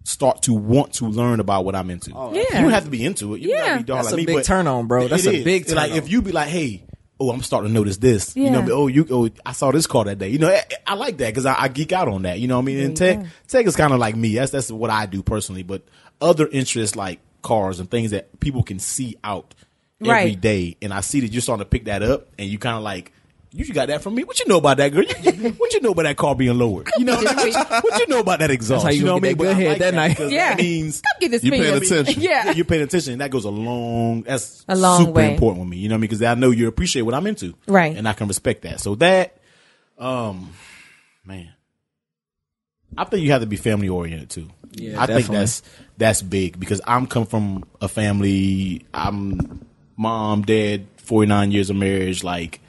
start to want to learn about what I'm into. Oh, yeah. You don't have to be into it. You don't have to be dog That's like a me, big but turn on, bro. That's a is. big turn Like on. if you be like, hey. Oh, I'm starting to notice this. You Yeah. know, oh, you. Oh, I saw this car that day. You know, I, I like that because I, I geek out on that. You know what I mean? And There tech, go. tech is kind of like me. That's that's what I do personally. But other interests like cars and things that people can see out every day, Right. and I see that you're starting to pick that up, and you kind of like. You got that from me. What you know about that girl? You- you- what you know about that car being lowered? You know what, I what you know about that exhaust? That's how you know gonna what I mean? get that good head like that night. Yeah. That means Come get this You thing. paying attention. Yeah. you're paying attention. and That goes a long. That's A long super way. important with me. You know what I mean? Because I know you appreciate what I'm into, Right. And I can respect that. So that, um, man, I think you have to be family oriented too. Yeah, I think that's that's big because I'm come from a family. I'm mom, dad, 49 years of marriage. Like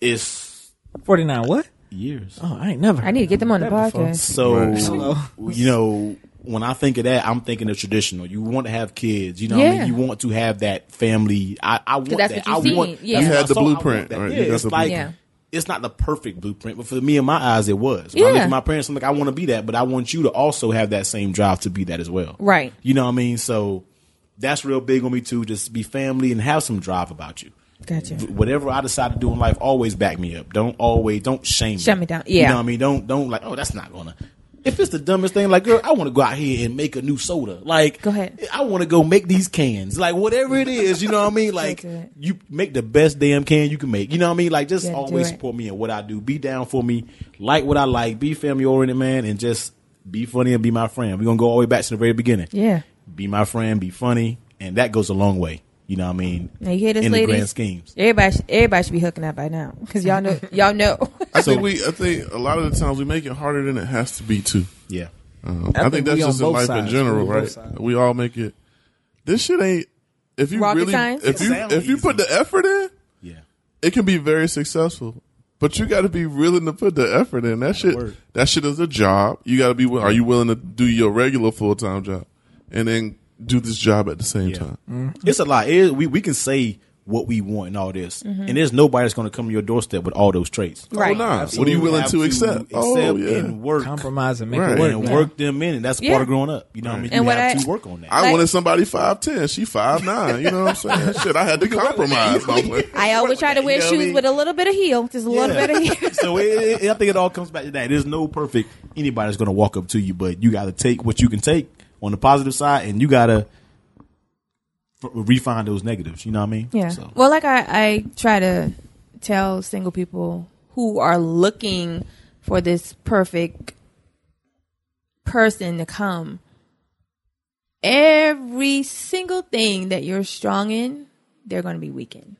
it's 49 what? years. Oh, I ain't never. I need to get them on the heard before. podcast. So, Hello. you know, when I think of that, I'm thinking of traditional. You want to have kids, you know. what I Yeah. mean, you want to have that family. I, I want that's that. what I you want. Yeah. You had the saw. I want blueprint, that. right? Yeah, got it's like blueprint. it's not the perfect blueprint, but for me in my eyes, it was. When I look Yeah. at my parents, I'm like, I want to be that, but I want you to also have that same drive to be that as well. Right. You know what I mean? So that's real big on me too. Just be family and have some drive about you. Gotcha. Whatever I decide to do in life, always back me up. Don't always don't shame me. Shut me down. Yeah. You know what I mean? Don't don't like, oh, that's not gonna if it's the dumbest thing, like girl, I want to go out here and make a new soda. Like, Go ahead. I want to go make these cans. Like, whatever it is, you know what I mean? Like, you make the best damn can you can make. You know what I mean? Like, just Yeah, always support me in what I do. Be down for me. Like what I like. Be family oriented, man, and just be funny and be my friend. We're gonna go all the way back to the very beginning. Yeah. Be my friend. Be funny, and that goes a long way. You know what I mean? Now you hear this, in the grand schemes. Everybody, sh- everybody should be hooking up by now because y'all know, y'all know. I think we. I think a lot of the times we make it harder than it has to be too. Yeah. Um, I I, think think that's just in life sides. in general, We on both right? We all make it. This shit ain't. If you Rocket really, science? if you Sound if you easy. put the effort in, Yeah. it can be very successful. But you got to be willing to put the effort in. That shit. That shit is a job. You got to be. Are you willing to do your regular full time job, and then do this job at the same Yeah. time? It's a lot. It, we we can say what we want and all this, Mm-hmm. and there's nobody that's going to come to your doorstep with all those traits. Right. Oh, nah. What are you willing to accept? accept oh yeah. and work Compromise and make Right. it work. and man. work them in, and that's Yeah. part of growing up. You know what I mean? And you what have I- to work on that. I Like- wanted somebody five ten. She five nine. You know what I'm saying? Shit, I had to compromise. I always try to wear You know what I shoes mean? with a little bit of heel, just a little bit of heel. so it, it, I think it all comes back to that. There's no perfect anybody's going to walk up to you, but you got to take what you can take on the positive side, and you got to f- refine those negatives. You know what I mean? Yeah. So, Well, like I, I try to tell single people who are looking for this perfect person to come, every single thing that you're strong in, they're going to be weak in.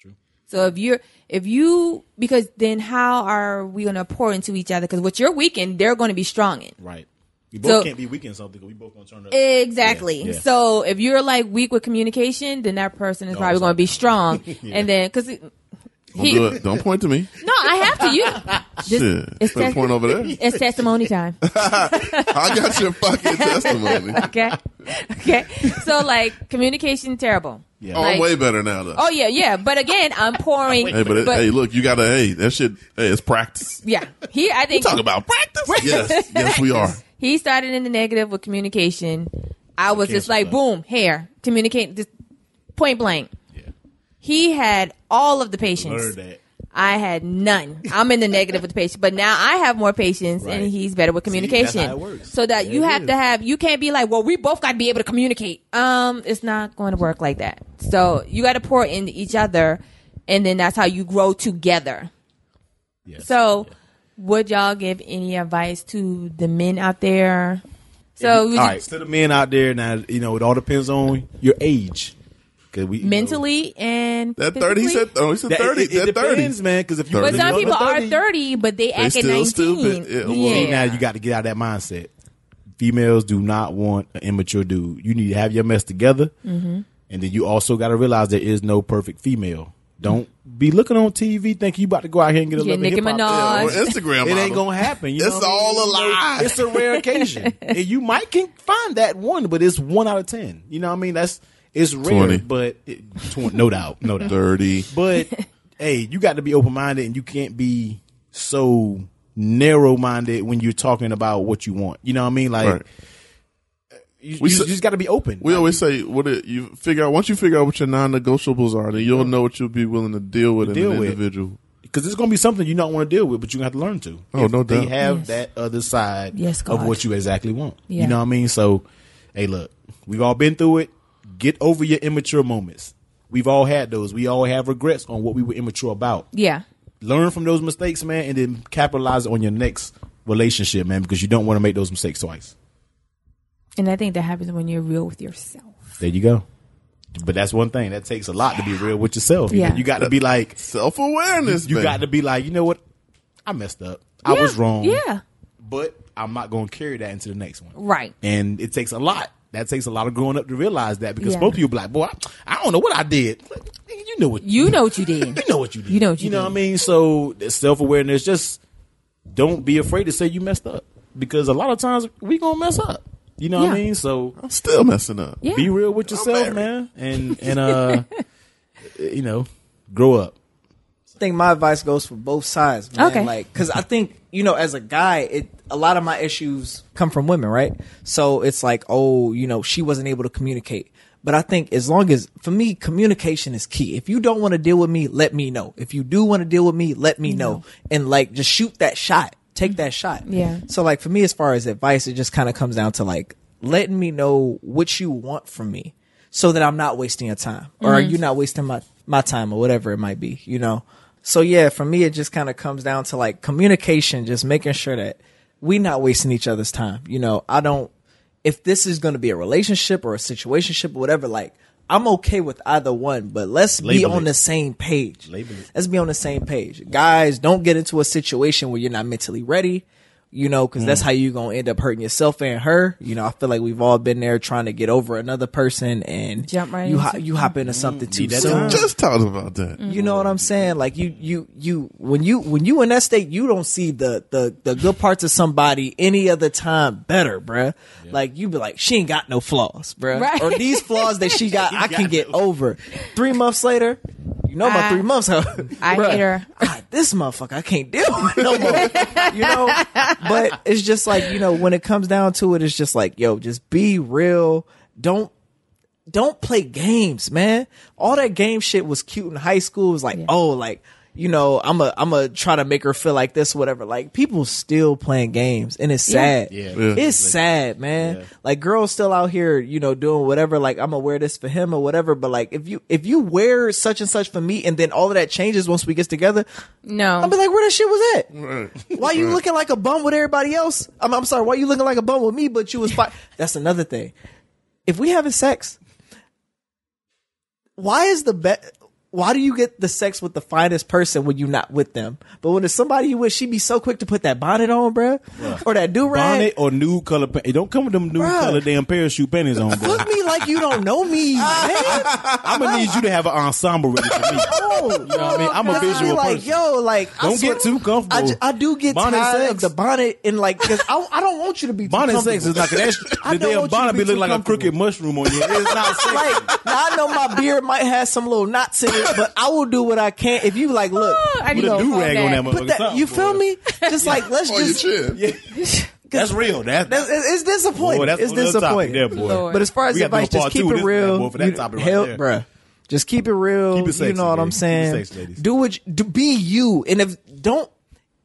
True. So if you're, if you, because then how are we going to pour into each other? Because what you're weak in, they're going to be strong in. right. We both So- can't be weak in something. We both going to turn up. Exactly. Yeah, yeah. So if you're like weak with communication, then that person is No, probably going to be strong. Yeah. And then because Don't do it. Don't point to me. no, I have to. You, Shit. it's Put tes- point over there. it's testimony time. I got your fucking testimony. Okay, okay. So like communication terrible. Yeah. Oh, Like- I'm way better now, though. Oh yeah, yeah. But again, I'm pouring. hey, but, it, hey, look, you gotta. Hey, that shit. Hey, it's practice. yeah, he. I think We Talk about practice. yes, yes, we are. He started in the negative with communication. I was just like, boom, here, communicate, just point blank. Yeah. He had all of the patience. I had none. I'm in the negative with the patient, but now I have more patience and he's better with See, communication. that's how it works. So that Yeah, you have is. to have, you can't be like, well, we both got to be able to communicate. Um, it's not going to work like that. So you got to pour into each other and then that's how you grow together. Yes. So would y'all give any advice to the men out there? So we all just- right, to the men out there now, you know, it all depends on your age. Cause we you know, mentally and That thirty. He said. Oh, he said that, thirty. It, it that thirty. depends, man. Because if you But But some under people are 30, 30, but they act at 19. stupid. Yeah, well, yeah. Now you got to get out of that mindset. Females do not want an immature dude. You need to have your mess together, Mm-hmm. and then you also got to realize there is no perfect female. Don't be looking on TV thinking you about to go out here and get a Get love Nicki hip-hop. Minaj. Or Instagram. It ain't gonna happen. You know It's what I mean? all a lie. It's a rare occasion, and you might can find that one, but it's one out of ten. You know what I mean? That's it's rare, 20. but it, tw- no doubt, no doubt. Thirty. But hey, you got to be open minded, and you can't be so narrow minded when you're talking about what you want. You know what I mean? Like Right. You, We you sa- just got to be open. We always say what it, you figure out. Once you figure out what your non-negotiables are, then you'll know what you'll be willing to deal with Deal in an with. individual. because it's going to be something you don't want to deal with, but you have to learn to. Oh, If no They have Yes. that other side Yes, of what you exactly want. Yeah. You know what I mean? So, hey, look, we've all been through it. Get over your immature moments. We've all had those. We all have regrets on what we were immature about. Yeah. Learn from those mistakes, man, and then capitalize on your next relationship, man, because you don't want to make those mistakes twice. And I think that happens when you're real with yourself. There you go. But that's one thing that takes a lot to be real with yourself. You, Yeah. you got to be like, Self-awareness. you man. got to be like, you know what? I messed up. I was wrong. Yeah. but I'm not going to carry that into the next one. Right. And it takes a lot. That takes a lot of growing up to realize that because Yeah. most people be like, boy, I, I don't know what I did. You know what You know what you did. you know what you did. You know what you know did. what I mean? So self awareness, just don't be afraid to say you messed up because a lot of times we gonna mess up. You know what Yeah. I mean? So I'm still messing up. Yeah. be real with yourself, married. man, and and uh, you know, grow up. I think my advice goes for both sides, man. Okay. Like, because I think you know, as a guy, it a lot of my issues come from women, right? So it's like, oh, you know, she wasn't able to communicate. But I think as long as, for me, communication is key. If you don't want to deal with me, let me know. If you do want to deal with me, let me know. And like, just shoot that shot. Take mm-hmm. that shot. Yeah. So like for me, as far as advice, it just kind of comes down to like letting me know what you want from me, so that I'm not wasting your time, or mm-hmm. are you not wasting my my time, or whatever it might be, you know. So yeah, for me, it just kind of comes down to like communication, just making sure that we're not wasting each other's time. You know, I don't. If this is going to be a relationship or a situationship or whatever, like I'm okay with either one, but let's be on it. the same page. Label. Let's be on the same page. Guys, don't get into a situation where you're not mentally ready, you know, because Mm. that's how you're going to end up hurting yourself and her. You know, I feel like we've all been there trying to get over another person and Jump right you, into- ho- you hop into something too Need soon. Just talked about that. You know what I'm saying? Like you, you, you. When you, when you in that state, you don't see the the the good parts of somebody any other time better, bruh. Like you be like, she ain't got no flaws, bruh. Right. Or these flaws that she got, I can get no- over. Three months later, you know my I- three months. Huh? I Bruh, hate her. ah, this motherfucker, I can't deal with no more. you know, but it's just like you know when it comes down to it, it's just like yo, just be real. Don't don't play games, man. All that game shit was cute in high school. It was like, oh, like, you know, I'm a, I'm a try to make her feel like this, whatever. Like, people still playing games, and it's sad. Yeah. Yeah. It's sad, man. Yeah. Like, girls still out here, you know, doing whatever. Like, I'm gonna wear this for him or whatever. But like, if you, if you wear such and such for me, and then all of that changes once we get together, No. I'll be like, where that shit was at? Right. Why you Right. looking like a bum with everybody else? I'm, I'm sorry. Why you looking like a bum with me, but you was fine? That's another thing. If we having sex, why is the bet? Why do you get the sex with the finest person when you're not with them? But when it's somebody you with, she be so quick to put that bonnet on, bruh, or that do rag. Bonnet or nude color. pa- It don't come with them nude Bruh. color damn parachute panties on, bro. Look me like you don't know me, man. I'm gonna need you to have an ensemble ready for me. No, You know what I mean? I'm a Cause I be visual like, person. yo, like, Don't swear- get too comfortable. I, do get Bonnet tired sex. of the bonnet and like, cause I, I don't want you to be too Bonnet comfortable. sex is like that. I The don't damn want you to bonnet be be looking like a crooked mushroom on you. It's not sex. like now I know my beard might have some little knots in it, but I will do what I can. If you like, look, I With need a to do calm rag on that down. motherfucker. that. You feel me? Just like let's On your just. chin. That's real. That, That's, it's it's disappointing. Boy, that's it's a little topic disappointing. there, boy. But as far as We got to do a advice, just keep it this real. bad boy for that topic right hell, there. bruh. Just keep it real. Keep it sexy, you know what I'm baby. Keep it saying? sexy, ladies. do what you, do, be you, and if don't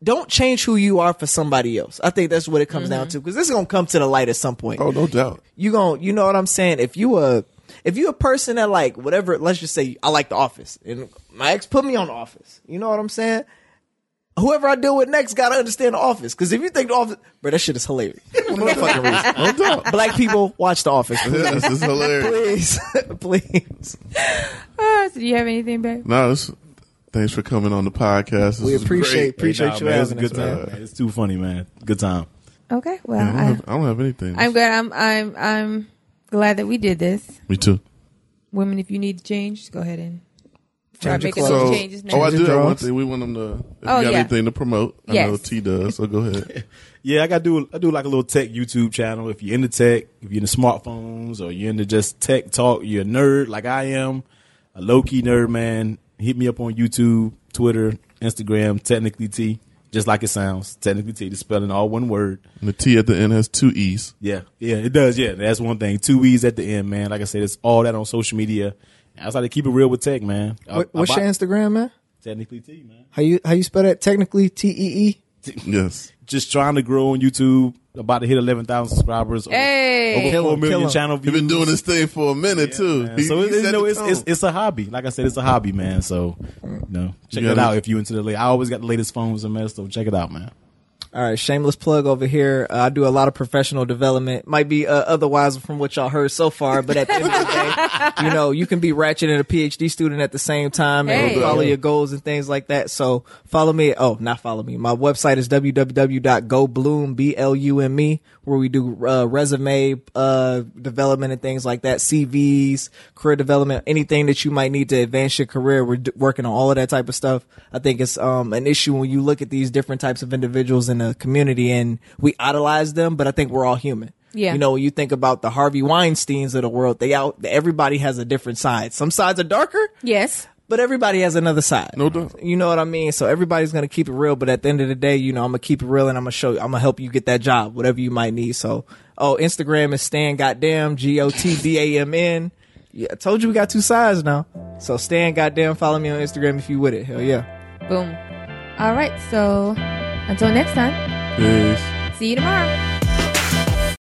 don't change who you are for somebody else. I think that's what it comes down mm-hmm. to because this is gonna come to the light at some point. Oh, no doubt. you gon' you know what I'm saying? If you a if you a person that like whatever, let's just say I like the office and my ex put me on the office. You know what I'm saying? Whoever I deal with next gotta understand the office. Cause if you think the office bro, that shit is hilarious. No fucking reason. No doubt. Black people watch the office. Yes, this is hilarious. Please. Please. Ah, so do you have anything, babe? No, this, thanks for coming on the podcast. This We is appreciate great. appreciate Hey, nah, you man, it's a having us, good time. man. man. It's too funny, man. Good time. Okay. Well, Yeah, I, don't I, have, I don't have anything. I'm glad. I'm. I'm. I'm glad that we did this. Me too. Women, if you need to change, just go ahead and try Change making clothes. those changes now. oh, I do your have one thing. We want them to. If Oh, you got yeah. anything to promote, I Yes. know Tee does. So go ahead. Yeah, I got to do I do like a little tech YouTube channel. If you're into tech, if you're into smartphones, or you're into just tech talk, you're a nerd like I am, a low key nerd man. Hit me up on YouTube, Twitter, Instagram, technically Tee. just like it sounds. Technically Tee, the spelling all one word. And the T at the end has two E's. Yeah, yeah, it does. Yeah, that's one thing. Two E's at the end, man. Like I said, it's all that on social media. I was like to keep it real with tech, man. I- What, what's I- your Instagram, man? technically Tee, man? How you how you spell that? Technically, T E E. Yes. Just trying to grow on YouTube. About to hit eleven thousand subscribers. Hey. over Kill four 'em, million kill 'em. channel You've views. been doing this thing for a minute too. He- so he it's, you know, it's, it's it's a hobby. Like I said, it's a hobby, man. So, you know, check You it gotta- out if you into the late. I always got the latest phones and mess, so check it out, man. All right, shameless plug over here. Uh, I do a lot of professional development. Might be uh, otherwise from what y'all heard so far, but at the end of the day, you know, you can be ratchet and a PhD student at the same time and Hey. follow your goals and things like that. So follow me. Oh, not follow me. My website is www.gobloom, B-L-U-M-E, where we do uh, resume uh, development and things like that, CVs, career development, anything that you might need to advance your career. We're d- working on all of that type of stuff. I think it's um, an issue when you look at these different types of individuals in the community and we idolize them, but I think we're all human. Yeah. You know, when you think about the Harvey Weinsteins of the world, they out, everybody has a different side. Some sides are darker, Yes. but everybody has another side. No doubt. You know what I mean? So everybody's gonna keep it real, but at the end of the day, you know, I'm gonna keep it real and I'm gonna show you, I'm gonna help you get that job, whatever you might need. So, oh, Instagram is Stan Gotdamn, G O T D A M N. Yeah, I told you we got two sides now. So Stan Gotdamn, follow me on Instagram if you with it. Hell yeah. Boom. All right. So until next time, Peace. see you tomorrow.